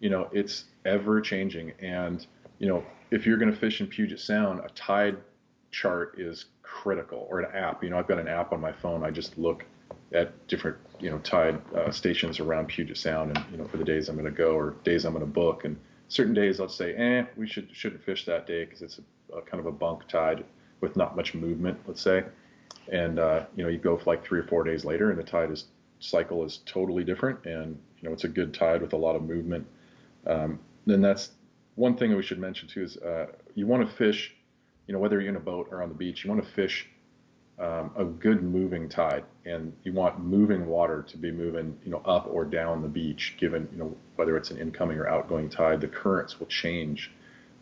you know, it's ever changing. And, you know, if you're going to fish in Puget Sound, a tide chart is critical or an app. You know, I've got an app on my phone. I just look at different, you know, tide uh, stations around Puget Sound and, you know, for the days I'm going to go or days I'm going to book. And certain days I'll say, eh, we should, shouldn't fish that day because it's a, a kind of a bunk tide with not much movement, let's say and uh, you know you go for like three or four days later and the tide is cycle is totally different and you know it's a good tide with a lot of movement um, then that's one thing we should mention too is uh, you want to fish you know whether you're in a boat or on the beach you want to fish um, a good moving tide and you want moving water to be moving you know up or down the beach given you know whether it's an incoming or outgoing tide the currents will change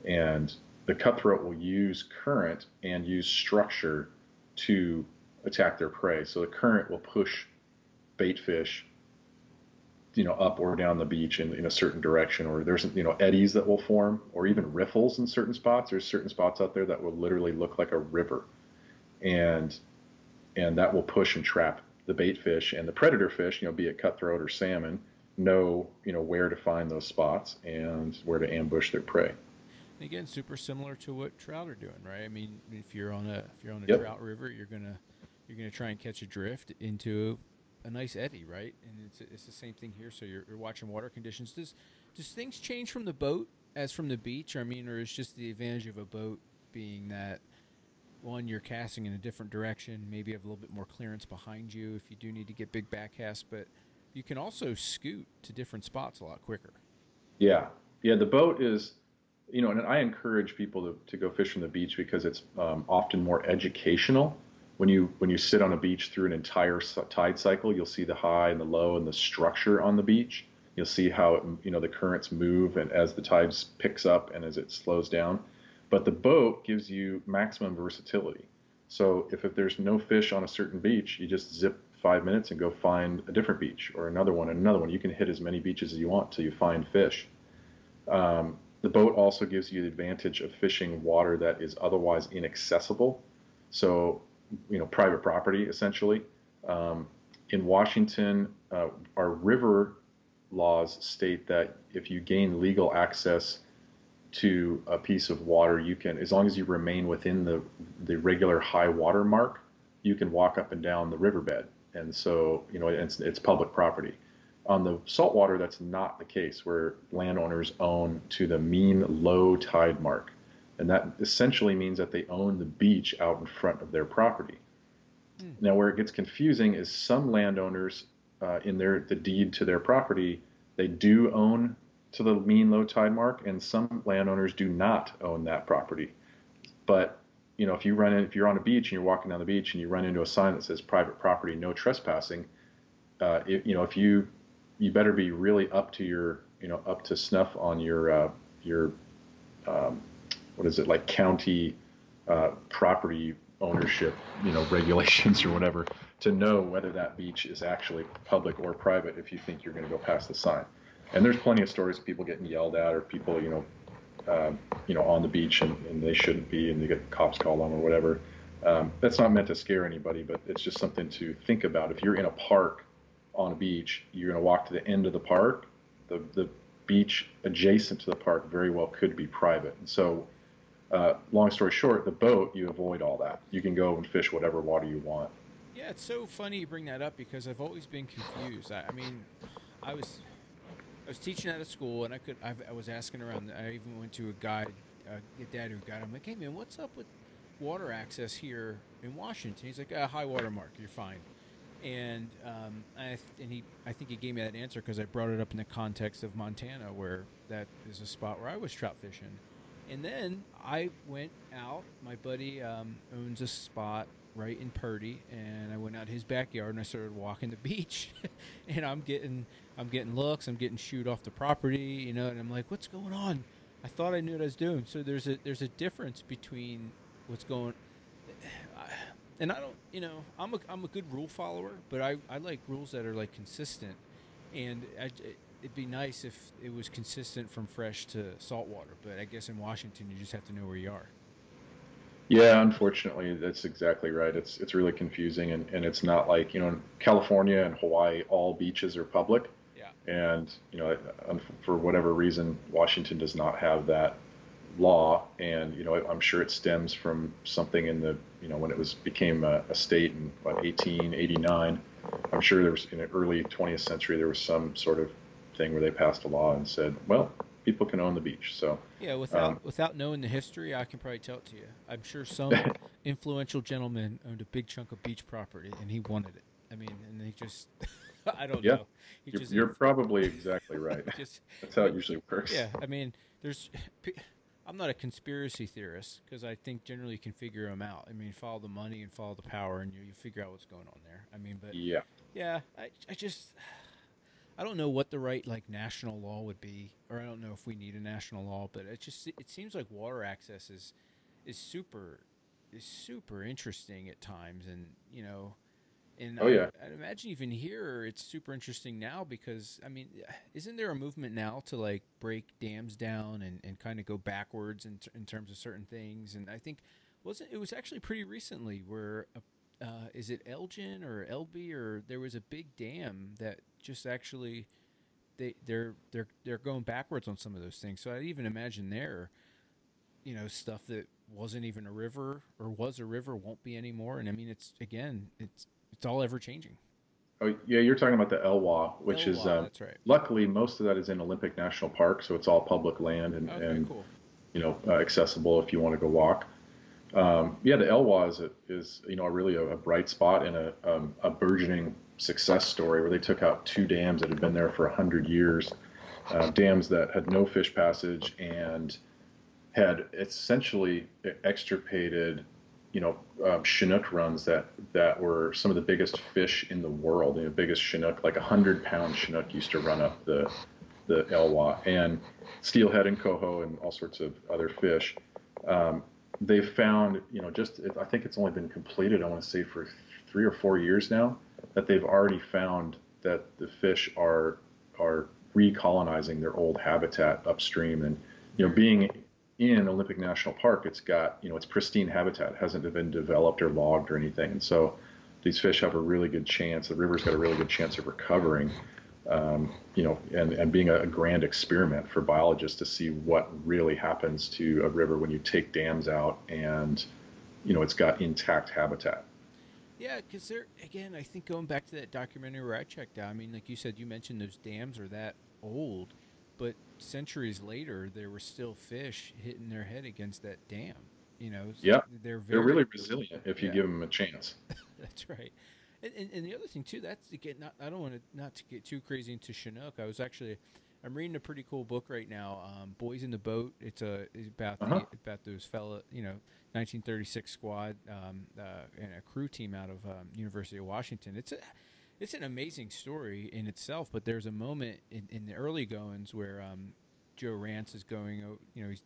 and the cutthroat will use current and use structure to attack their prey. So the current will push bait fish, you know, up or down the beach in, in a certain direction, or there's you know eddies that will form, or even riffles in certain spots. There's certain spots out there that will literally look like a river, and and that will push and trap the bait fish and the predator fish, you know, be it cutthroat or salmon, know you know where to find those spots and where to ambush their prey. Again, super similar to what trout are doing, right? I mean, if you're on a if you're on a Yep. trout river, you're gonna you're gonna try and catch a drift into a nice eddy, right? And it's it's the same thing here. So you're, you're watching water conditions. Does does things change from the boat as from the beach? I mean, or is just the advantage of a boat being that one you're casting in a different direction, maybe have a little bit more clearance behind you if you do need to get big back casts, but you can also scoot to different spots a lot quicker. Yeah, yeah. The boat is, you know, and I encourage people to, to go fish from the beach because it's um, often more educational. When you when you sit on a beach through an entire tide cycle, you'll see the high and the low and the structure on the beach. You'll see how it, you know the currents move and as the tides picks up and as it slows down. But the boat gives you maximum versatility. So if, if there's no fish on a certain beach, you just zip five minutes and go find a different beach or another one another one. You can hit as many beaches as you want till you find fish. Um, the boat also gives you the advantage of fishing water that is otherwise inaccessible. So, you know, private property essentially. Um, in Washington, uh, our river laws state that if you gain legal access to a piece of water, you can, as long as you remain within the the regular high water mark, you can walk up and down the riverbed. And so, you know, it's, it's public property. On the saltwater, that's not the case, where landowners own to the mean low tide mark. And that essentially means that they own the beach out in front of their property. Hmm. Now, where it gets confusing is some landowners, uh, in their the deed to their property, they do own to the mean low tide mark, and some landowners do not own that property. But you know, if you run in, if you're on a beach and you're walking down the beach and you run into a sign that says private property, no trespassing, uh, if, you know, if you you better be really up to your, you know, up to snuff on your uh, your um, what is it like county uh, property ownership, you know, regulations or whatever to know whether that beach is actually public or private if you think you're going to go past the sign. And there's plenty of stories of people getting yelled at or people, you know, uh, you know, on the beach and, and they shouldn't be, and they get cops called on or whatever. Um, that's not meant to scare anybody, but it's just something to think about. If you're in a park on a beach, you're going to walk to the end of the park. The the beach adjacent to the park very well could be private. And so, uh, long story short, the boat you avoid all that. You can go and fish whatever water you want. Yeah, it's so funny you bring that up because I've always been confused. I, I mean, I was was teaching at a school and I could I've, I was asking around. I even went to a guide, uh, a dad who got I'm like, hey man, what's up with water access here in Washington? He's like, ah, high water mark, you're fine. And um, I th- and he I think he gave me that answer because I brought it up in the context of Montana, where that is a spot where I was trout fishing. And then I went out. My buddy um, owns a spot right in Purdy, and I went out his backyard and I started walking the beach, and I'm getting I'm getting looks, I'm getting shoot off the property, you know, and I'm like, what's going on? I thought I knew what I was doing. So there's a there's a difference between what's going, and I don't, you know, I'm a I'm a good rule follower, but I I like rules that are like consistent, and I, it'd be nice if it was consistent from fresh to saltwater. But I guess in Washington, you just have to know where you are. Yeah, unfortunately, that's exactly right. It's it's really confusing, and, and it's not like you know, in California and Hawaii, all beaches are public. Yeah. And you know, for whatever reason, Washington does not have that law, and you know, I'm sure it stems from something in the you know when it was became a, a state in what 1889. I'm sure there was in the early 20th century there was some sort of thing where they passed a law and said, well, people can own the beach. So Yeah, without Um, without knowing the history, I can probably tell it to you. I'm sure some influential gentleman owned a big chunk of beach property and he wanted it. I mean, and he just I don't Yeah, know. He you're, just you're probably exactly right. just That's how it usually works. yeah. I mean, there's I'm not a conspiracy theorist because I think generally you can figure them out. I mean, follow the money and follow the power, and you, you figure out what's going on there. I mean, but Yeah. yeah, I, I just I don't know what the right like national law would be, or I don't know if we need a national law, but it just it seems like water access is is super is super interesting at times, and you know. And oh yeah, I, I'd imagine even here it's super interesting now because I mean, isn't there a movement now to like break dams down and, and kind of go backwards in, in terms of certain things? And I think wasn't it was actually pretty recently where a uh, is it Elgin or Elby or there was a big dam that just actually they they're they're they're going backwards on some of those things. So I even imagine there, you know, stuff that wasn't even a river or was a river won't be anymore. And I mean, it's again, it's it's all ever changing. Oh yeah, you're talking about the Elwha, which Elwha, is uh, that's right. luckily most of that is in Olympic National Park, so it's all public land and, Okay, and cool. you know uh, accessible if you want to go walk. Um, yeah, the Elwha is, a, is you know really a, a bright spot and a, um, a burgeoning success story where they took out two dams that had been there for hundred years, uh, dams that had no fish passage and had essentially extirpated, you know, uh, Chinook runs that that were some of the biggest fish in the world. The biggest Chinook, like a hundred pound Chinook, used to run up the the Elwha and steelhead and coho and all sorts of other fish. Um, they've found, you know, just I think it's only been completed. I want to say for three or four years now that they've already found that the fish are are recolonizing their old habitat upstream, and you know, being in Olympic National Park, it's got you know it's pristine habitat, it hasn't been developed or logged or anything, and so these fish have a really good chance. The river's got a really good chance of recovering. Um, you know, and, and being a, grand experiment for biologists to see what really happens to a river when you take dams out and, you know, it's got intact habitat. Yeah, because there again, I think going back to that documentary where I checked out. I mean, like you said, you mentioned those dams are that old, but centuries later, there were still fish hitting their head against that dam. You know, yeah, they're very, they're really resilient if you yeah. give them a chance. That's right. And, and, and, the other thing too, that's again, not I don't want to not to get too crazy into Chinook. I was actually, I'm reading a pretty cool book right now, um, Boys in the Boat. It's a it's about uh-huh. the, about those fella, you know, 1936 squad um, uh, and a crew team out of um, University of Washington. It's a it's an amazing story in itself, but there's a moment in, in the early goings where um, Joe Rantz is going, you know, he's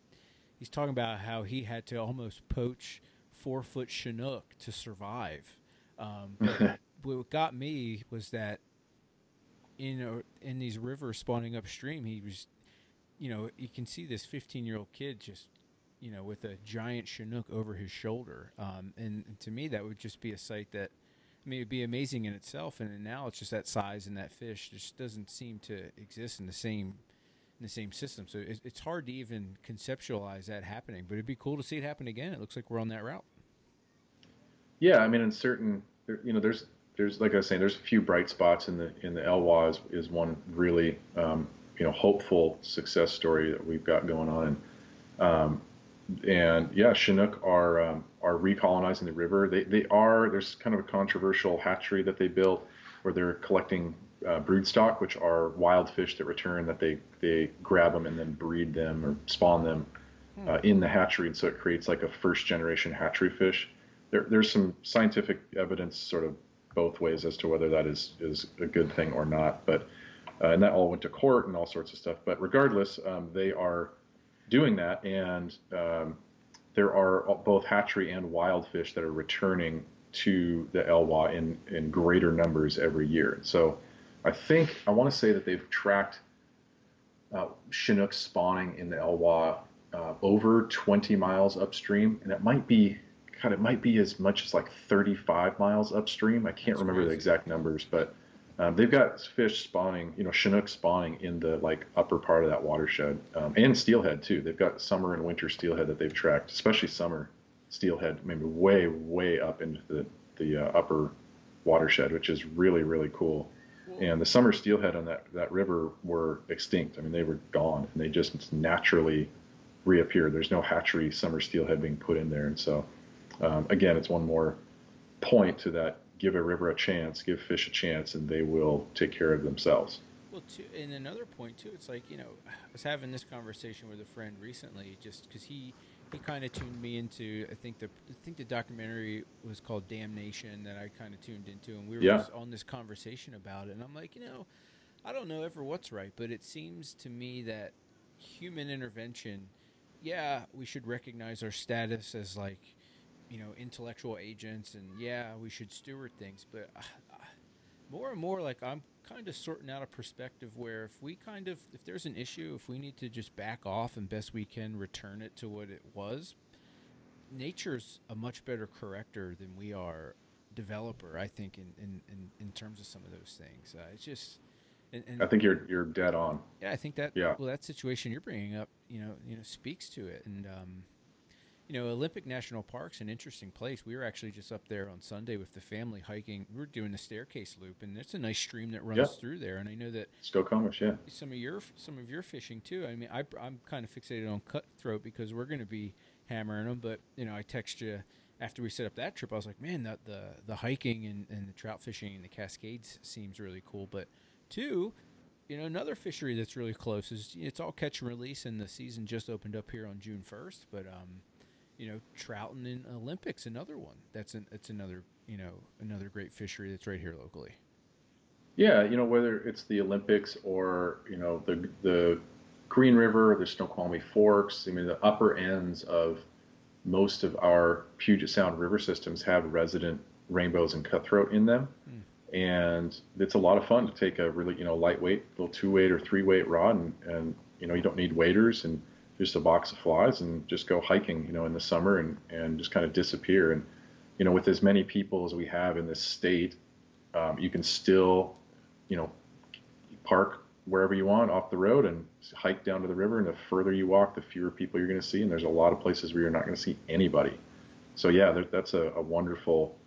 he's talking about how he had to almost poach four foot Chinook to survive. Um, but what got me was that in a, in these rivers spawning upstream, he was, you know, you can see this 15 year old kid just, you know, with a giant Chinook over his shoulder. Um, and, and, to me, that would just be a sight that, I mean, it'd be amazing in itself. And now it's just that size and that fish just doesn't seem to exist in the same in the same system. So it's hard to even conceptualize that happening. But it'd be cool to see it happen again. It looks like we're on that route. Yeah, I mean, in certain, you know, there's there's like I was saying, there's a few bright spots in the in the Elwha is, is one really um, you know hopeful success story that we've got going on. And, um, and yeah, Chinook are um, are recolonizing the river. They they are there's kind of a controversial hatchery that they built where they're collecting uh, broodstock, which are wild fish that return that they they grab them and then breed them or spawn them uh, in the hatchery, and so it creates like a first generation hatchery fish. There, there's some scientific evidence sort of both ways as to whether that is is a good thing or not. But uh, and that all went to court and all sorts of stuff. But regardless, um, they are doing that, and um, there are both hatchery and wild fish that are returning to the Elwha in in greater numbers every year. So I think I want to say that they've tracked uh, Chinook spawning in the Elwha uh, over 20 miles upstream, and it might be God, it might be as much as like 35 miles upstream. I can't That's remember crazy. the exact numbers, but um, they've got fish spawning, you know, Chinook spawning in the like upper part of that watershed, um, and steelhead too. They've got summer and winter steelhead that they've tracked, especially summer steelhead, maybe way, way up into the the uh, upper watershed, which is really, really cool. And the summer steelhead on that that river were extinct. I mean, they were gone, and they just naturally reappeared. There's no hatchery summer steelhead being put in there, and so um, again, it's one more point to that give a river a chance, give fish a chance, and they will take care of themselves. Well, too, and another point too, it's like you know, I was having this conversation with a friend recently, just because he he kind of tuned me into. I think the I think the documentary was called Damnation that I kind of tuned into, and we were yeah. just on this conversation about it, and I'm like, you know, I don't know ever what's right, but it seems to me that human intervention, yeah, we should recognize our status as like, you know, intellectual agents, and yeah, we should steward things. But uh, uh, more and more, like I'm kind of sorting out a perspective where if we kind of, if there's an issue, if we need to just back off and best we can return it to what it was, nature's a much better corrector than we are developer. I think in in in, in terms of some of those things, uh, it's just. And, and, I think you're you're dead on. Yeah, I think that yeah. well that situation you're bringing up, you know, you know, speaks to it. And um, you know, Olympic National Park's an interesting place. We were actually just up there on Sunday with the family hiking. We were doing the staircase loop, and it's a nice stream that runs yeah. through there. And I know that Skokomish, yeah. Some of your some of your fishing too. I mean, I, I'm kind of fixated on cutthroat because we're going to be hammering them. But you know, I text you after we set up that trip. I was like, man, that the the hiking and, and the trout fishing and the Cascades seems really cool. But two, you know, another fishery that's really close is it's all catch and release, and the season just opened up here on June first. But um, you know, trouting in Olympics, another one. That's an it's another you know another great fishery that's right here locally. Yeah, you know whether it's the Olympics or you know the the Green River, the Snoqualmie Forks. I mean the upper ends of most of our Puget Sound river systems have resident rainbows and cutthroat in them. Mm. And it's a lot of fun to take a really, you know, lightweight, little two weight or three weight rod and, and, you know, you don't need waders and just a box of flies and just go hiking, you know, in the summer and, and just kind of disappear. And, you know, with as many people as we have in this state, um, you can still, you know, park wherever you want off the road and hike down to the river. And the further you walk, the fewer people you're going to see. And there's a lot of places where you're not going to see anybody. So yeah, there, that's a, a, wonderful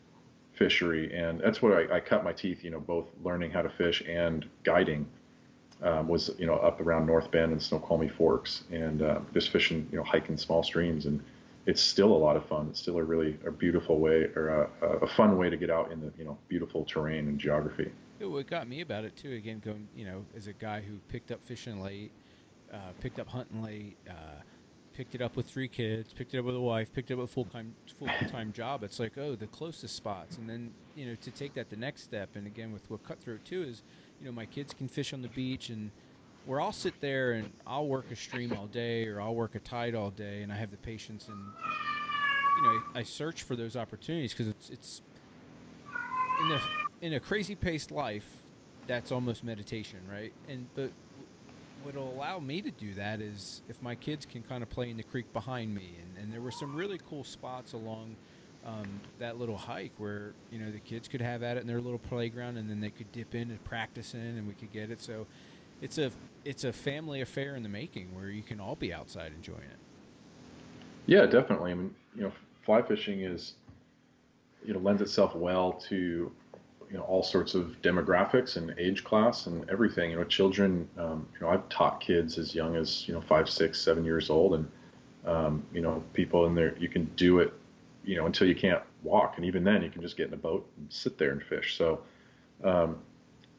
fishery, and that's what I, I, cut my teeth. You know, both learning how to fish and guiding um, was you know up around North Bend and Snoqualmie Forks, and uh, just fishing, you know, hiking small streams, and it's still a lot of fun. It's still a really a beautiful way or a, a fun way to get out in the you know beautiful terrain and geography. What got me about it too, again, going you know, as a guy who picked up fishing late, uh, picked up hunting late, uh, picked it up with three kids, picked it up with a wife, picked it up with a full time full time job. It's like oh, the closest spots, and then you know to take that the next step. And again, with what cutthroat too is, you know, my kids can fish on the beach, and where I'll sit there and I'll work a stream all day, or I'll work a tide all day, and I have the patience and you know I search for those opportunities because it's it's in the in a crazy paced life, that's almost meditation, right? And but what'll allow me to do that is if my kids can kind of play in the creek behind me, and, and there were some really cool spots along um, that little hike where you know the kids could have at it in their little playground, and then they could dip in and practice in, and we could get it. So it's a it's a family affair in the making where you can all be outside enjoying it. Yeah, definitely. I mean, you know, fly fishing is you know lends itself well to you know all sorts of demographics and age class and everything. You know, children. Um, you know, I've taught kids as young as you know five, six, seven years old, and um, you know, people in there. You can do it, you know, until you can't walk, and even then, you can just get in a boat and sit there and fish. So, um,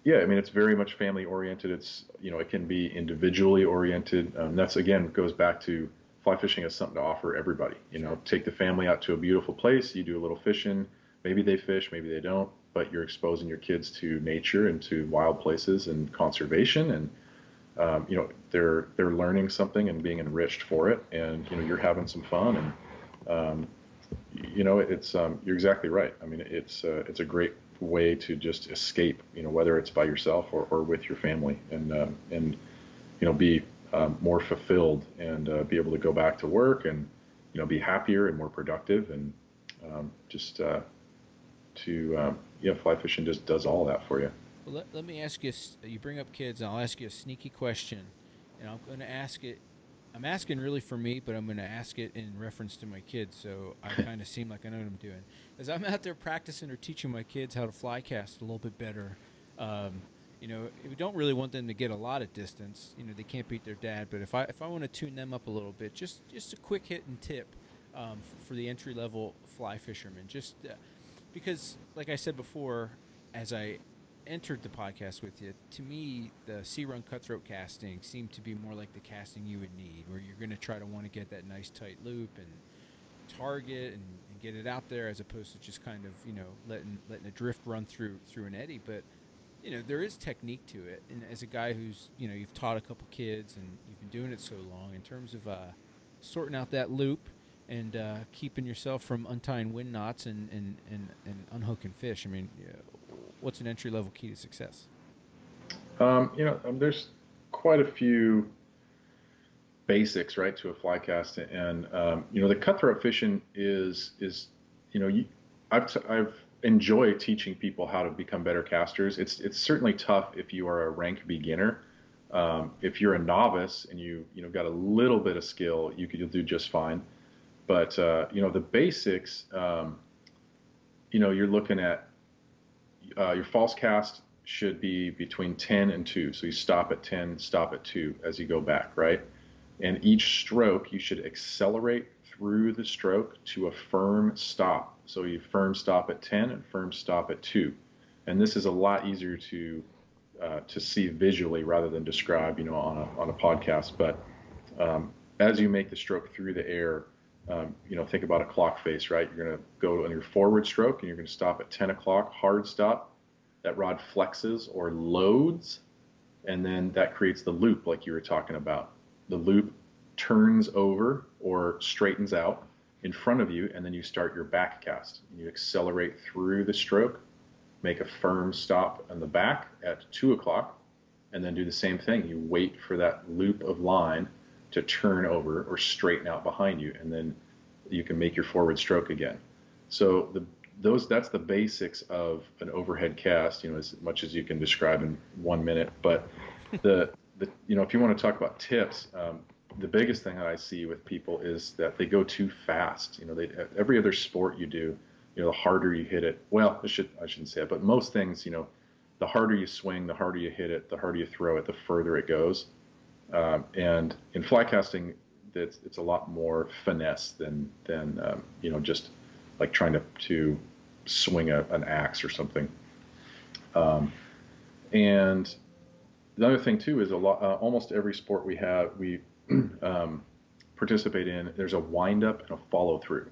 yeah, I mean, it's very much family oriented. It's you know, it can be individually oriented. Um, that's again goes back to fly fishing as something to offer everybody. You know, take the family out to a beautiful place. You do a little fishing. Maybe they fish, maybe they don't but you're exposing your kids to nature and to wild places and conservation and um, you know they're they're learning something and being enriched for it and you know you're having some fun and um, you know it's um, you're exactly right I mean it's uh, it's a great way to just escape you know whether it's by yourself or, or with your family and uh, and you know be um, more fulfilled and uh, be able to go back to work and you know be happier and more productive and um, just uh, to um, yeah, fly fishing just does all that for you. Well, let, let me ask you. You bring up kids, and I'll ask you a sneaky question, and I'm going to ask it. I'm asking really for me, but I'm going to ask it in reference to my kids, so I kind of seem like I know what I'm doing. As I'm out there practicing or teaching my kids how to fly cast a little bit better, um, you know, we don't really want them to get a lot of distance. You know, they can't beat their dad, but if I if I want to tune them up a little bit, just just a quick hit and tip um, for the entry level fly fisherman, just. Uh, because, like I said before, as I entered the podcast with you, to me, the sea run cutthroat casting seemed to be more like the casting you would need, where you're going to try to want to get that nice tight loop and target and, and, get it out there, as opposed to just kind of you know letting letting a drift run through through an eddy. But you know there is technique to it, and as a guy who's you know you've taught a couple kids and you've been doing it so long, in terms of uh, sorting out that loop and uh, keeping yourself from untying wind knots and and, and, and unhooking fish. I mean, what's an entry level key to success? Um, you know, um, there's quite a few basics, right, to a fly cast, and um, you know, the cutthroat fishing is is you know, you, I've t- I've enjoyed teaching people how to become better casters. It's it's certainly tough if you are a rank beginner. Um, if you're a novice and you you know got a little bit of skill, you could you'll do just fine. But uh, you know the basics. Um, you know you're looking at uh, your false cast should be between 10 and 2. So you stop at 10, stop at 2 as you go back, right? And each stroke, you should accelerate through the stroke to a firm stop. So you firm stop at 10 and firm stop at 2. And this is a lot easier to uh, to see visually rather than describe, you know, on a, on a podcast. But um, as you make the stroke through the air, um, you know, think about a clock face, right? You're going to go on your forward stroke and you're going to stop at 10 o'clock, hard stop. That rod flexes or loads, and then that creates the loop like you were talking about. The loop turns over or straightens out in front of you, and then you start your back cast. You accelerate through the stroke, make a firm stop on the back at two o'clock, and then do the same thing. You wait for that loop of line to turn over or straighten out behind you, and then you can make your forward stroke again. So the those that's the basics of an overhead cast, you know, as much as you can describe in one minute. But the the you know, if you want to talk about tips, um, the biggest thing that I see with people is that they go too fast. You know, they every other sport you do, you know, the harder you hit it. Well, I should I shouldn't say it, but most things, you know, the harder you swing, the harder you hit it, the harder you throw it, the further it goes. Um, and in fly casting, it's, it's a lot more finesse than than um, you know just like trying to to swing a, an axe or something. Um, and the other thing too is a lot. Uh, almost every sport we have we um, participate in, there's a wind up and a follow through.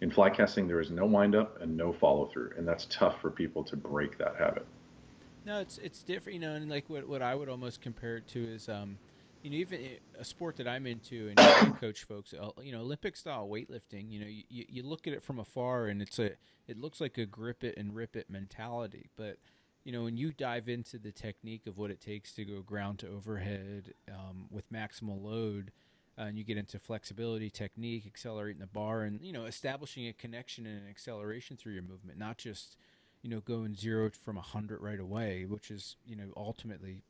In fly casting, there is no wind up and no follow through, and that's tough for people to break that habit. No, it's it's different, you know, and like what what I would almost compare it to is, um, you know, even a sport that I'm into and coach folks, uh, you know, Olympic style weightlifting. You know, you, you look at it from afar and it's a it looks like a grip it and rip it mentality, but you know, when you dive into the technique of what it takes to go ground to overhead um, with maximal load, uh, and you get into flexibility, technique, accelerating the bar, and you know, establishing a connection and an acceleration through your movement, not just you know going zero from a hundred right away, which is you know ultimately,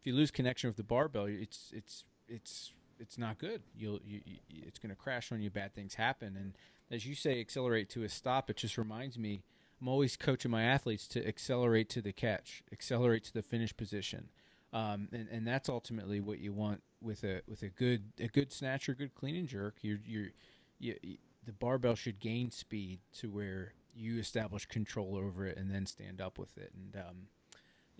if you lose connection with the barbell, it's it's it's it's not good. You'll you, you it's going to crash on you. Bad things happen, and as you say, accelerate to a stop. It just reminds me I'm always coaching my athletes to accelerate to the catch, accelerate to the finish position, um, and and that's ultimately what you want with a with a good a good snatch or good clean and jerk. You're you're you, you, the barbell should gain speed to where you establish control over it and then stand up with it. And um,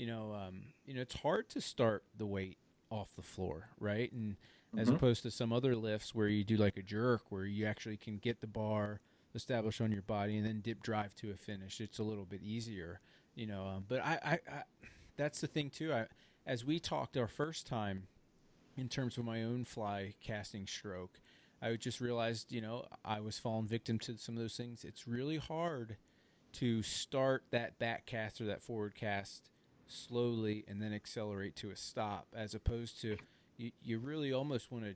you know, um, you know, it's hard to start the weight off the floor, right? And mm-hmm. as opposed to some other lifts where you do like a jerk, where you actually can get the bar established on your body and then dip drive to a finish. It's a little bit easier, you know. Um, but I, I, I, that's the thing too. I, as we talked our first time, in terms of my own fly casting stroke, I just realized, you know, I was falling victim to some of those things. It's really hard to start that back cast or that forward cast slowly and then accelerate to a stop, as opposed to you, you really almost want to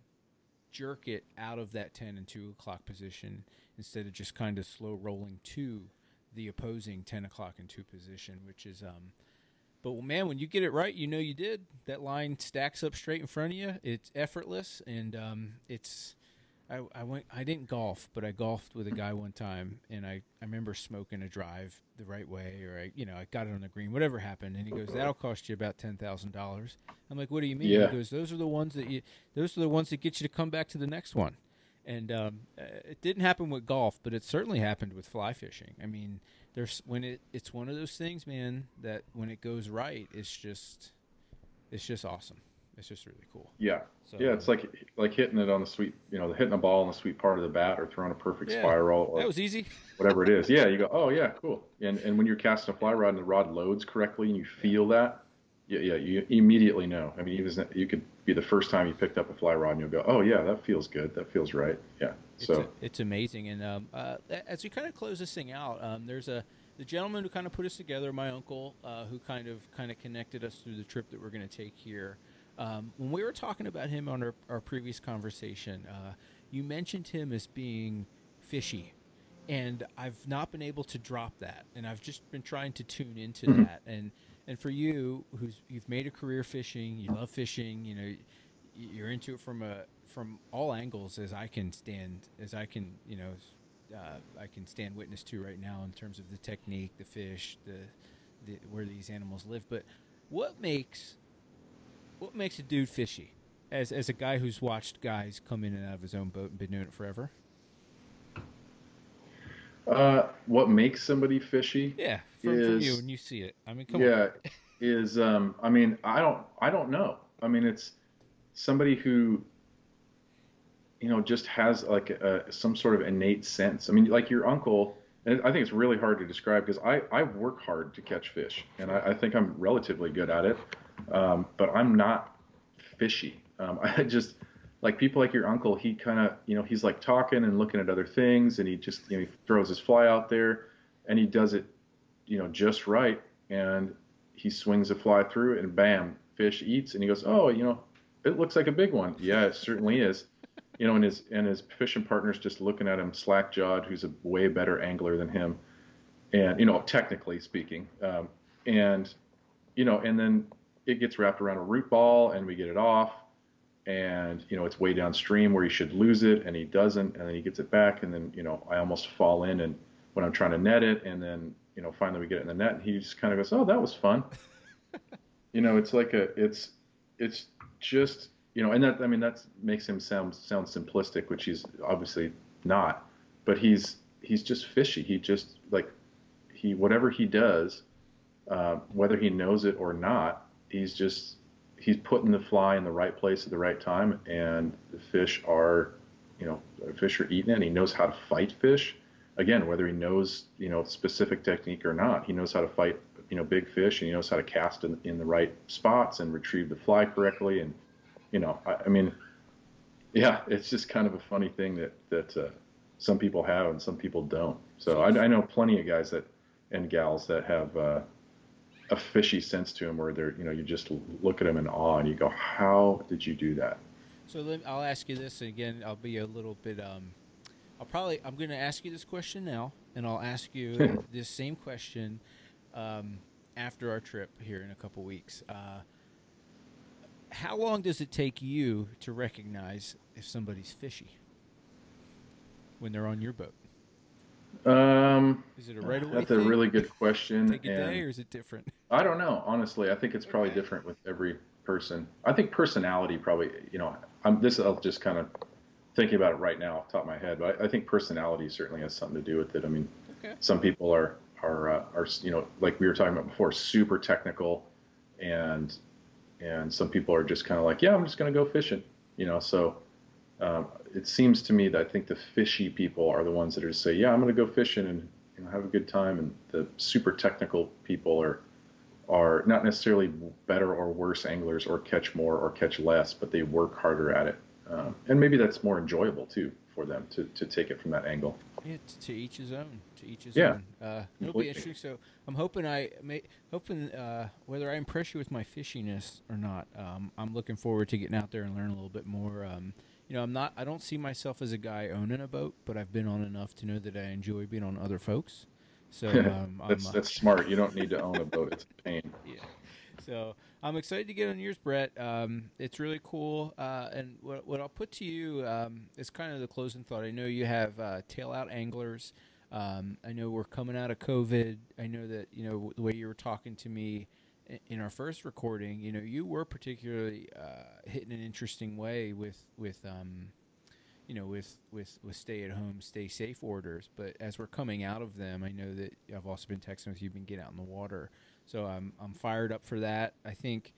jerk it out of that 10 and 2 o'clock position instead of just kind of slow rolling to the opposing 10 o'clock and 2 position, which is, um, but man, when you get it right, you know you did. That line stacks up straight in front of you. It's effortless, and um, it's I, I went I didn't golf, but I golfed with a guy one time and I, I remember smoking a drive the right way or I you know, I got it on the green, whatever happened, and he goes, That'll cost you about ten thousand dollars. I'm like, What do you mean? Yeah. He goes, Those are the ones that you those are the ones that get you to come back to the next one. And um, uh, it didn't happen with golf, but it certainly happened with fly fishing. I mean, there's when it it's one of those things, man, that when it goes right, it's just it's just awesome. It's just really cool. Yeah, So, yeah. It's like like hitting it on the sweet, you know, hitting a ball on the sweet part of the bat, or throwing a perfect Yeah, spiral, or That was easy. whatever it is. Yeah, you go, oh yeah, cool. And and when you're casting a fly rod and the rod loads correctly and you feel that, yeah, yeah, you immediately know. I mean, even you could be the first time you picked up a fly rod and you'll go, oh yeah, that feels good. That feels right. Yeah. It's, So a- it's amazing. And um, uh, as we kind of close this thing out, um, there's a the gentleman who kind of put us together, my uncle, uh, who kind of kind of connected us through the trip that we're going to take here. Um, when we were talking about him on our, our previous conversation, uh, you mentioned him as being fishy, and I've not been able to drop that, and I've just been trying to tune into Mhm. that. And and for you, who's you've made a career fishing, you love fishing, you know, you're into it from a from all angles as I can stand as I can you know uh, I can stand witness to right now in terms of the technique, the fish, the, the where these animals live. But what makes what makes a dude fishy? As as a guy who's watched guys come in and out of his own boat and been doing it forever. uh, what makes somebody fishy? Yeah, from, from Is- you when you see it. I mean, come yeah, on. is um, I mean, I don't, I don't know. I mean, it's somebody who, you know, just has like a, some sort of innate sense. I mean, like your uncle, and I think it's really hard to describe because I, I work hard to catch fish, and I, I think I'm relatively good at it, um, but I'm not fishy. Um, I just like people like your uncle. He kind of, you know, he's like talking and looking at other things, and he just, you know, he throws his fly out there, and he does it, you know, just right, and he swings a fly through and bam, fish eats, and he goes, oh, you know, it looks like a big one. Yeah, it certainly is. You know, and his and his fishing partner's just looking at him slack jawed, who's a way better angler than him, and you know, technically speaking, um, and you know, and then it gets wrapped around a root ball, and we get it off, and you know, it's way downstream where he should lose it, and he doesn't, and then he gets it back, and then you know, I almost fall in, and when I'm trying to net it, and then you know, finally we get it in the net, and he just kind of goes, oh, that was fun. you know, it's like a, it's, it's just, you know, and that, I mean, that makes him sound sound simplistic, which he's obviously not, but he's he's just fishy. He just like he whatever he does, uh, whether he knows it or not, he's just he's putting the fly in the right place at the right time, and the fish are, you know, fish are eating it. And he knows how to fight fish. Again, whether he knows you know specific technique or not, he knows how to fight you know big fish, and he knows how to cast in, in the right spots and retrieve the fly correctly. And you know, I, I mean, yeah, it's just kind of a funny thing that that uh, some people have and some people don't. So I, I know plenty of guys that and gals that have uh, a fishy sense to them, where they're you know you just look at them in awe and you go, how did you do that? So let, I'll ask you this and again. I'll be a little bit. Um, I'll probably. I'm going to ask you this question now, and I'll ask you this same question um, after our trip here in a couple weeks. Uh, how long does it take you to recognize if somebody's fishy when they're on your boat? Um, Is it a right away? that's a really good question. take a and day, or is it different? I don't know, honestly. I think it's probably Okay. different with every person. I think personality probably, you know, I'm this. I'll just kind of thinking about it right now off the top of my head, but I, I think personality certainly has something to do with it. I mean, Okay. some people are are uh, are you know like we were talking about before, super technical, and and some people are just kind of like, yeah, I'm just going to go fishing, you know. So um, it seems to me that I think the fishy people are the ones that are say, yeah, I'm going to go fishing and you know, have a good time, and the super technical people are are not necessarily better or worse anglers or catch more or catch less, but they work harder at it, um, and maybe that's more enjoyable too for them to, to take it from that angle. Yeah, to, to each his own. To each his Yeah, own. Uh, it'll be interesting. So I'm hoping I may hoping uh, whether I impress you with my fishiness or not. Um, I'm looking forward to getting out there and learn a little bit more. Um, you know, I'm not. I don't see myself as a guy owning a boat, but I've been on enough to know that I enjoy being on other folks. So um, that's I'm, uh, that's smart. You don't need to own a boat; it's a pain. yeah. So I'm excited to get on yours, Brett. Um, it's really cool. Uh, and what, what I'll put to you um, is kind of the closing thought. I know you have uh, tail out anglers. Um, I know we're coming out of COVID. I know that you know the way you were talking to me in our first recording. You know, you were particularly uh, in an interesting way with with um, you know, with with with stay at home, stay safe orders. But as we're coming out of them, I know that I've also been texting with you, been get out in the water. So I'm I'm fired up for that. I think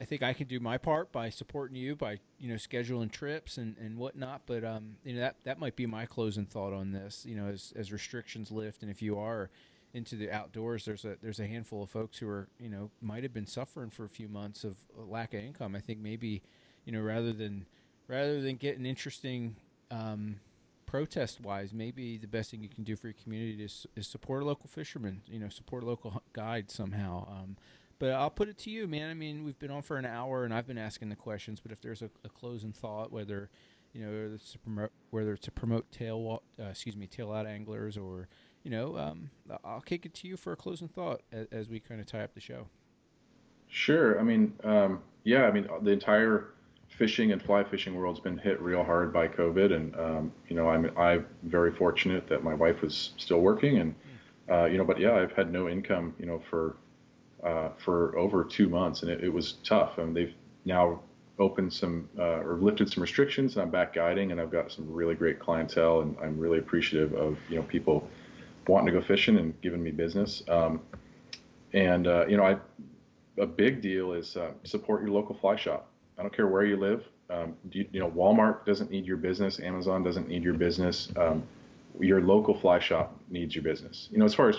I think I can do my part by supporting you by you know scheduling trips and, and whatnot. But um, you know that that might be my closing thought on this. You know, as as restrictions lift, and if you are into the outdoors, there's a there's a handful of folks who are you know might have been suffering for a few months of lack of income. I think maybe you know rather than rather than getting interesting um, protest wise, maybe the best thing you can do for your community is, is support a local fisherman. You know, support a local guide somehow. Um, but I'll put it to you, man. I mean, we've been on for an hour, and I've been asking the questions. But if there's a, a closing thought, whether you know whether it's to promote, whether it's to promote tail, uh, excuse me, tail out anglers, or you know, um, I'll kick it to you for a closing thought as, as we kind of tie up the show. Sure. I mean, um, yeah. I mean, the entire fishing and fly fishing world's been hit real hard by COVID, and um, you know, I'm I'm very fortunate that my wife was still working, and uh, you know, but yeah, I've had no income, you know, for uh, for over two months, and it, it was tough. And they've now opened some uh, or lifted some restrictions, and I'm back guiding, and I've got some really great clientele, and I'm really appreciative of you know people wanting to go fishing and giving me business. Um, and uh, you know, I a big deal is uh, support your local fly shop. I don't care where you live. Um, you, you, know, Walmart doesn't need your business. Amazon doesn't need your business. Um, your local fly shop needs your business. You know, as far as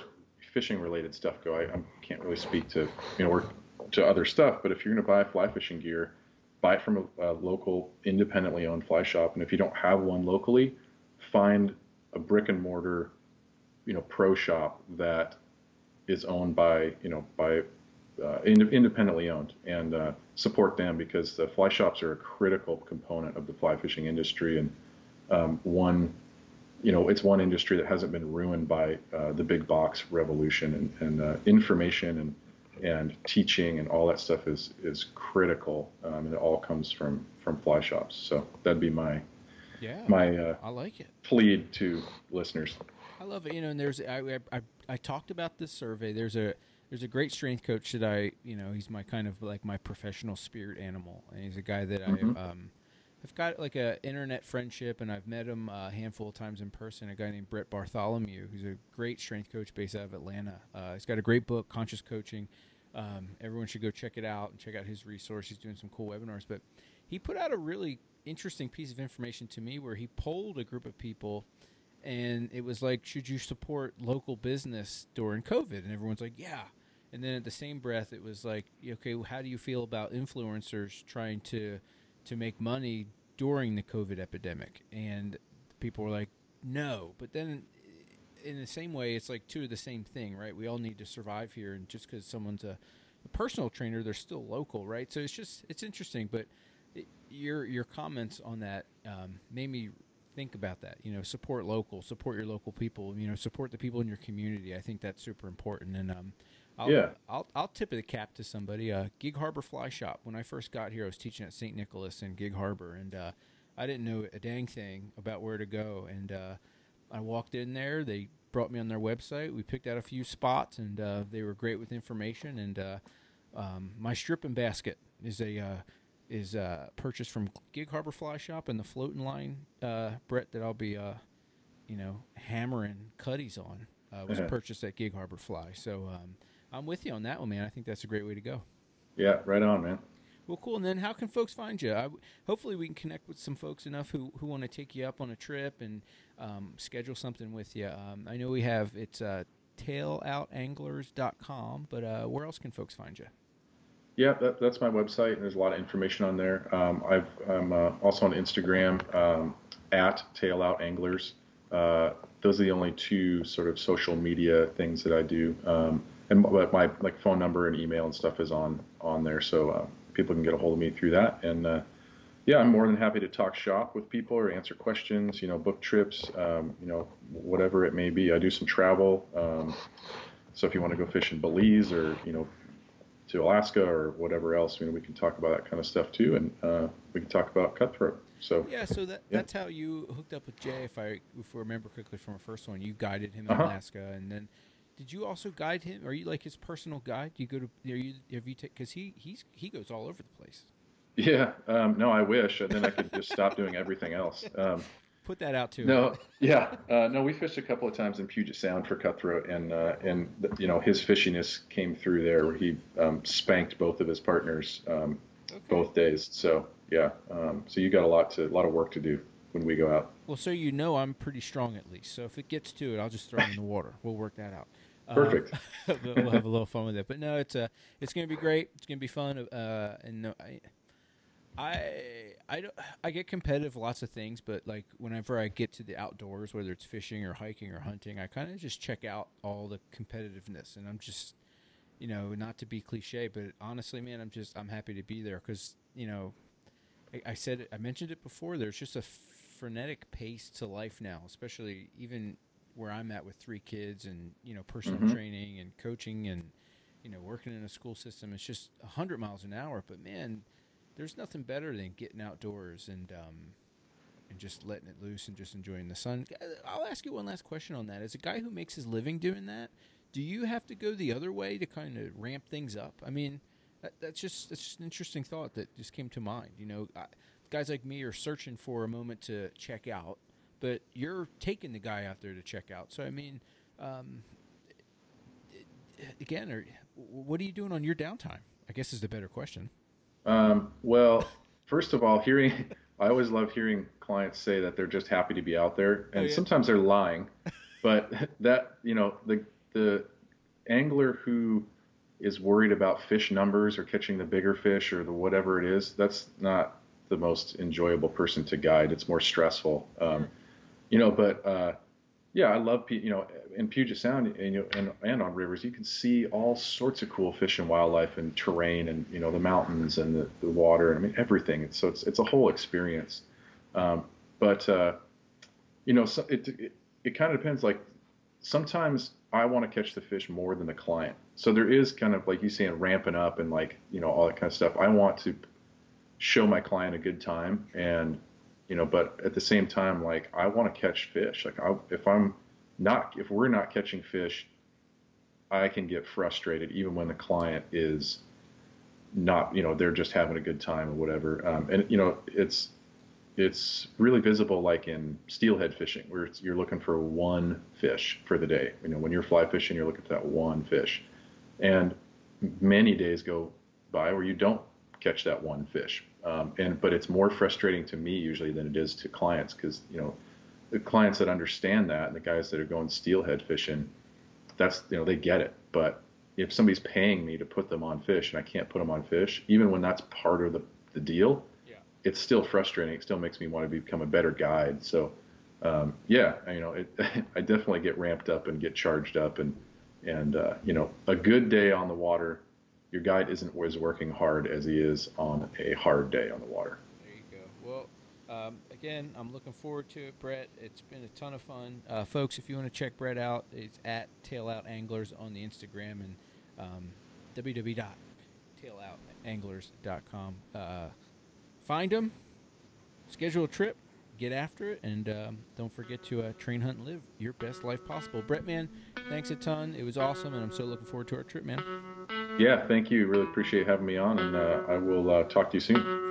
fishing related stuff go, I, I can't really speak to you know to other stuff. But if you're going to buy fly fishing gear, buy it from a, a local independently owned fly shop. And if you don't have one locally, find a brick and mortar, you know, pro shop that is owned by you know by uh, ind- independently owned and uh, support them because the fly shops are a critical component of the fly fishing industry and um, one you know, it's one industry that hasn't been ruined by uh, the big box revolution and, and uh, information and and teaching and all that stuff is is critical, um, and it all comes from from fly shops. So that'd be my yeah my uh, I like it plead to listeners. I love it. You know, and there's I, I I talked about this survey. There's a there's a great strength coach that I you know he's my kind of like my professional spirit animal, and he's a guy that mm-hmm. I um I've got like a internet friendship, and I've met him a handful of times in person. A guy named Brett Bartholomew, who's a great strength coach based out of Atlanta. Uh, he's got a great book, Conscious Coaching. Um, everyone should go check it out and check out his resource. He's doing some cool webinars, but he put out a really interesting piece of information to me where he polled a group of people, and it was like, should you support local business during COVID? And everyone's like, yeah. And then at the same breath, it was like, okay, how do you feel about influencers trying to to make money during the COVID epidemic. And people were like, no. But then in the same way, it's like two of the same thing, right? We all need to survive here. And just because someone's a, a, personal trainer, they're still local, right? So it's just, it's interesting. But it, your, your comments on that um, made me think about that. You know, support local, support your local people, you know, support the people in your community. I think that's super important. And, um, I'll, yeah. I'll, I'll tip of the cap to somebody. Uh, Gig Harbor Fly Shop. When I first got here, I was teaching at St. Nicholas in Gig Harbor, and uh, I didn't know a dang thing about where to go. And uh, I walked in there. They brought me on their website. We picked out a few spots, and uh, they were great with information. And uh, um, my stripping basket is a uh, is purchased from Gig Harbor Fly Shop, and the floating line, Brett, that I'll be you know hammering cutties on. was uh-huh. purchased at Gig Harbor Fly. So um, I'm with you on that one, man. I think that's a great way to go. Yeah, right on, man. Well, cool. And then how can folks find you? I, hopefully, we can connect with some folks enough who, who want to take you up on a trip and um, schedule something with you. Um, I know we have it's uh, tailoutanglers.com, but uh, where else can folks find you? Yeah, that, that's my website, and there's a lot of information on there. Um, i am uh, also on Instagram um, at tailoutanglers. Uh, those are the only two sort of social media things that I do. Um, and my like phone number and email and stuff is on on there, so uh, people can get a hold of me through that. And uh, yeah, I'm more than happy to talk shop with people or answer questions. You know, book trips. Um, you know, whatever it may be. I do some travel. Um, so if you want to go fish in Belize or you know to Alaska or whatever else, you know, we can talk about that kind of stuff too, and uh, we can talk about cutthroat. So yeah, so that yeah. that's how you hooked up with Jay, if I if I remember correctly from the first one. You guided him in uh-huh. Alaska, and then did you also guide him? Are you like his personal guide? Do you go to? Are you have you take? Because he he's he goes all over the place. Yeah. Um, no, I wish, and then I could just stop doing everything else. Um, Put that out too. No. Yeah. Uh, no, we fished a couple of times in Puget Sound for cutthroat, and uh, and you know his fishiness came through there, where he um, spanked both of his partners um, okay. both days. So yeah, um, so you got a lot to a lot of work to do when we go out. Well, so you know I'm pretty strong at least. So if it gets to it, I'll just throw it in the water. We'll work that out. Perfect. Um, we'll have a little fun with it. But no, it's uh, it's gonna be great. It's gonna be fun. Uh, and no, I, I, I don't. I get competitive lots of things, but like whenever I get to the outdoors, whether it's fishing or hiking or hunting, I kind of just check out all the competitiveness, and I'm just, you know, not to be cliche, but honestly, man, I'm just I'm happy to be there because you know, I, I said it, I mentioned it before. There's just a frenetic pace to life now, especially even where I'm at with three kids and you know personal mm-hmm. training and coaching and you know working in a school system. It's just hundred miles an hour, but man, there's nothing better than getting outdoors and um, and just letting it loose and just enjoying the sun. I'll ask you one last question on that. As a guy who makes his living doing that, do you have to go the other way to kind of ramp things up? I mean, that, that's just that's just an interesting thought that just came to mind. You know, I, guys like me are searching for a moment to check out but you're taking the guy out there to check out. So I mean, um, again, or what are you doing on your downtime? I guess is the better question. Um, well, first of all, hearing I always love hearing clients say that they're just happy to be out there, and oh, yeah. sometimes they're lying. but that you know the the angler who is worried about fish numbers or catching the bigger fish or the whatever it is, that's not the most enjoyable person to guide. It's more stressful. Um, you know, but uh, yeah, I love you know in Puget Sound and, you know, and and on rivers you can see all sorts of cool fish and wildlife and terrain and you know the mountains and the, the water and I mean everything. It's, so it's it's a whole experience. Um, but uh, you know, so it, it it kind of depends. Like sometimes I want to catch the fish more than the client. So there is kind of like you saying ramping up and like you know all that kind of stuff. I want to show my client a good time and you know, but at the same time, like I want to catch fish. Like I, if I'm not, if we're not catching fish, I can get frustrated even when the client is not, you know, they're just having a good time or whatever. Um, and you know, it's it's really visible like in steelhead fishing where you're looking for one fish for the day. You know, when you're fly fishing, you're looking for that one fish, and many days go by where you don't catch that one fish. Um, and but it's more frustrating to me usually than it is to clients because you know the clients that understand that and the guys that are going steelhead fishing, that's you know they get it. But if somebody's paying me to put them on fish and I can't put them on fish, even when that's part of the the deal, yeah. it's still frustrating. It still makes me want to become a better guide. So um, yeah, you know, it, I definitely get ramped up and get charged up and and uh, you know a good day on the water your guide isn't as working hard as he is on a hard day on the water. There you go. Well, um, again, I'm looking forward to it, Brett. It's been a ton of fun, uh, folks. If you want to check Brett out, it's at Tail Out Anglers on the Instagram and um, www.tailoutanglers.com. Uh, find him, schedule a trip, get after it, and um, don't forget to uh, train, hunt, and live your best life possible. Brett, man, thanks a ton. It was awesome, and I'm so looking forward to our trip, man. Yeah, thank you. Really appreciate having me on, and uh, I will uh, talk to you soon.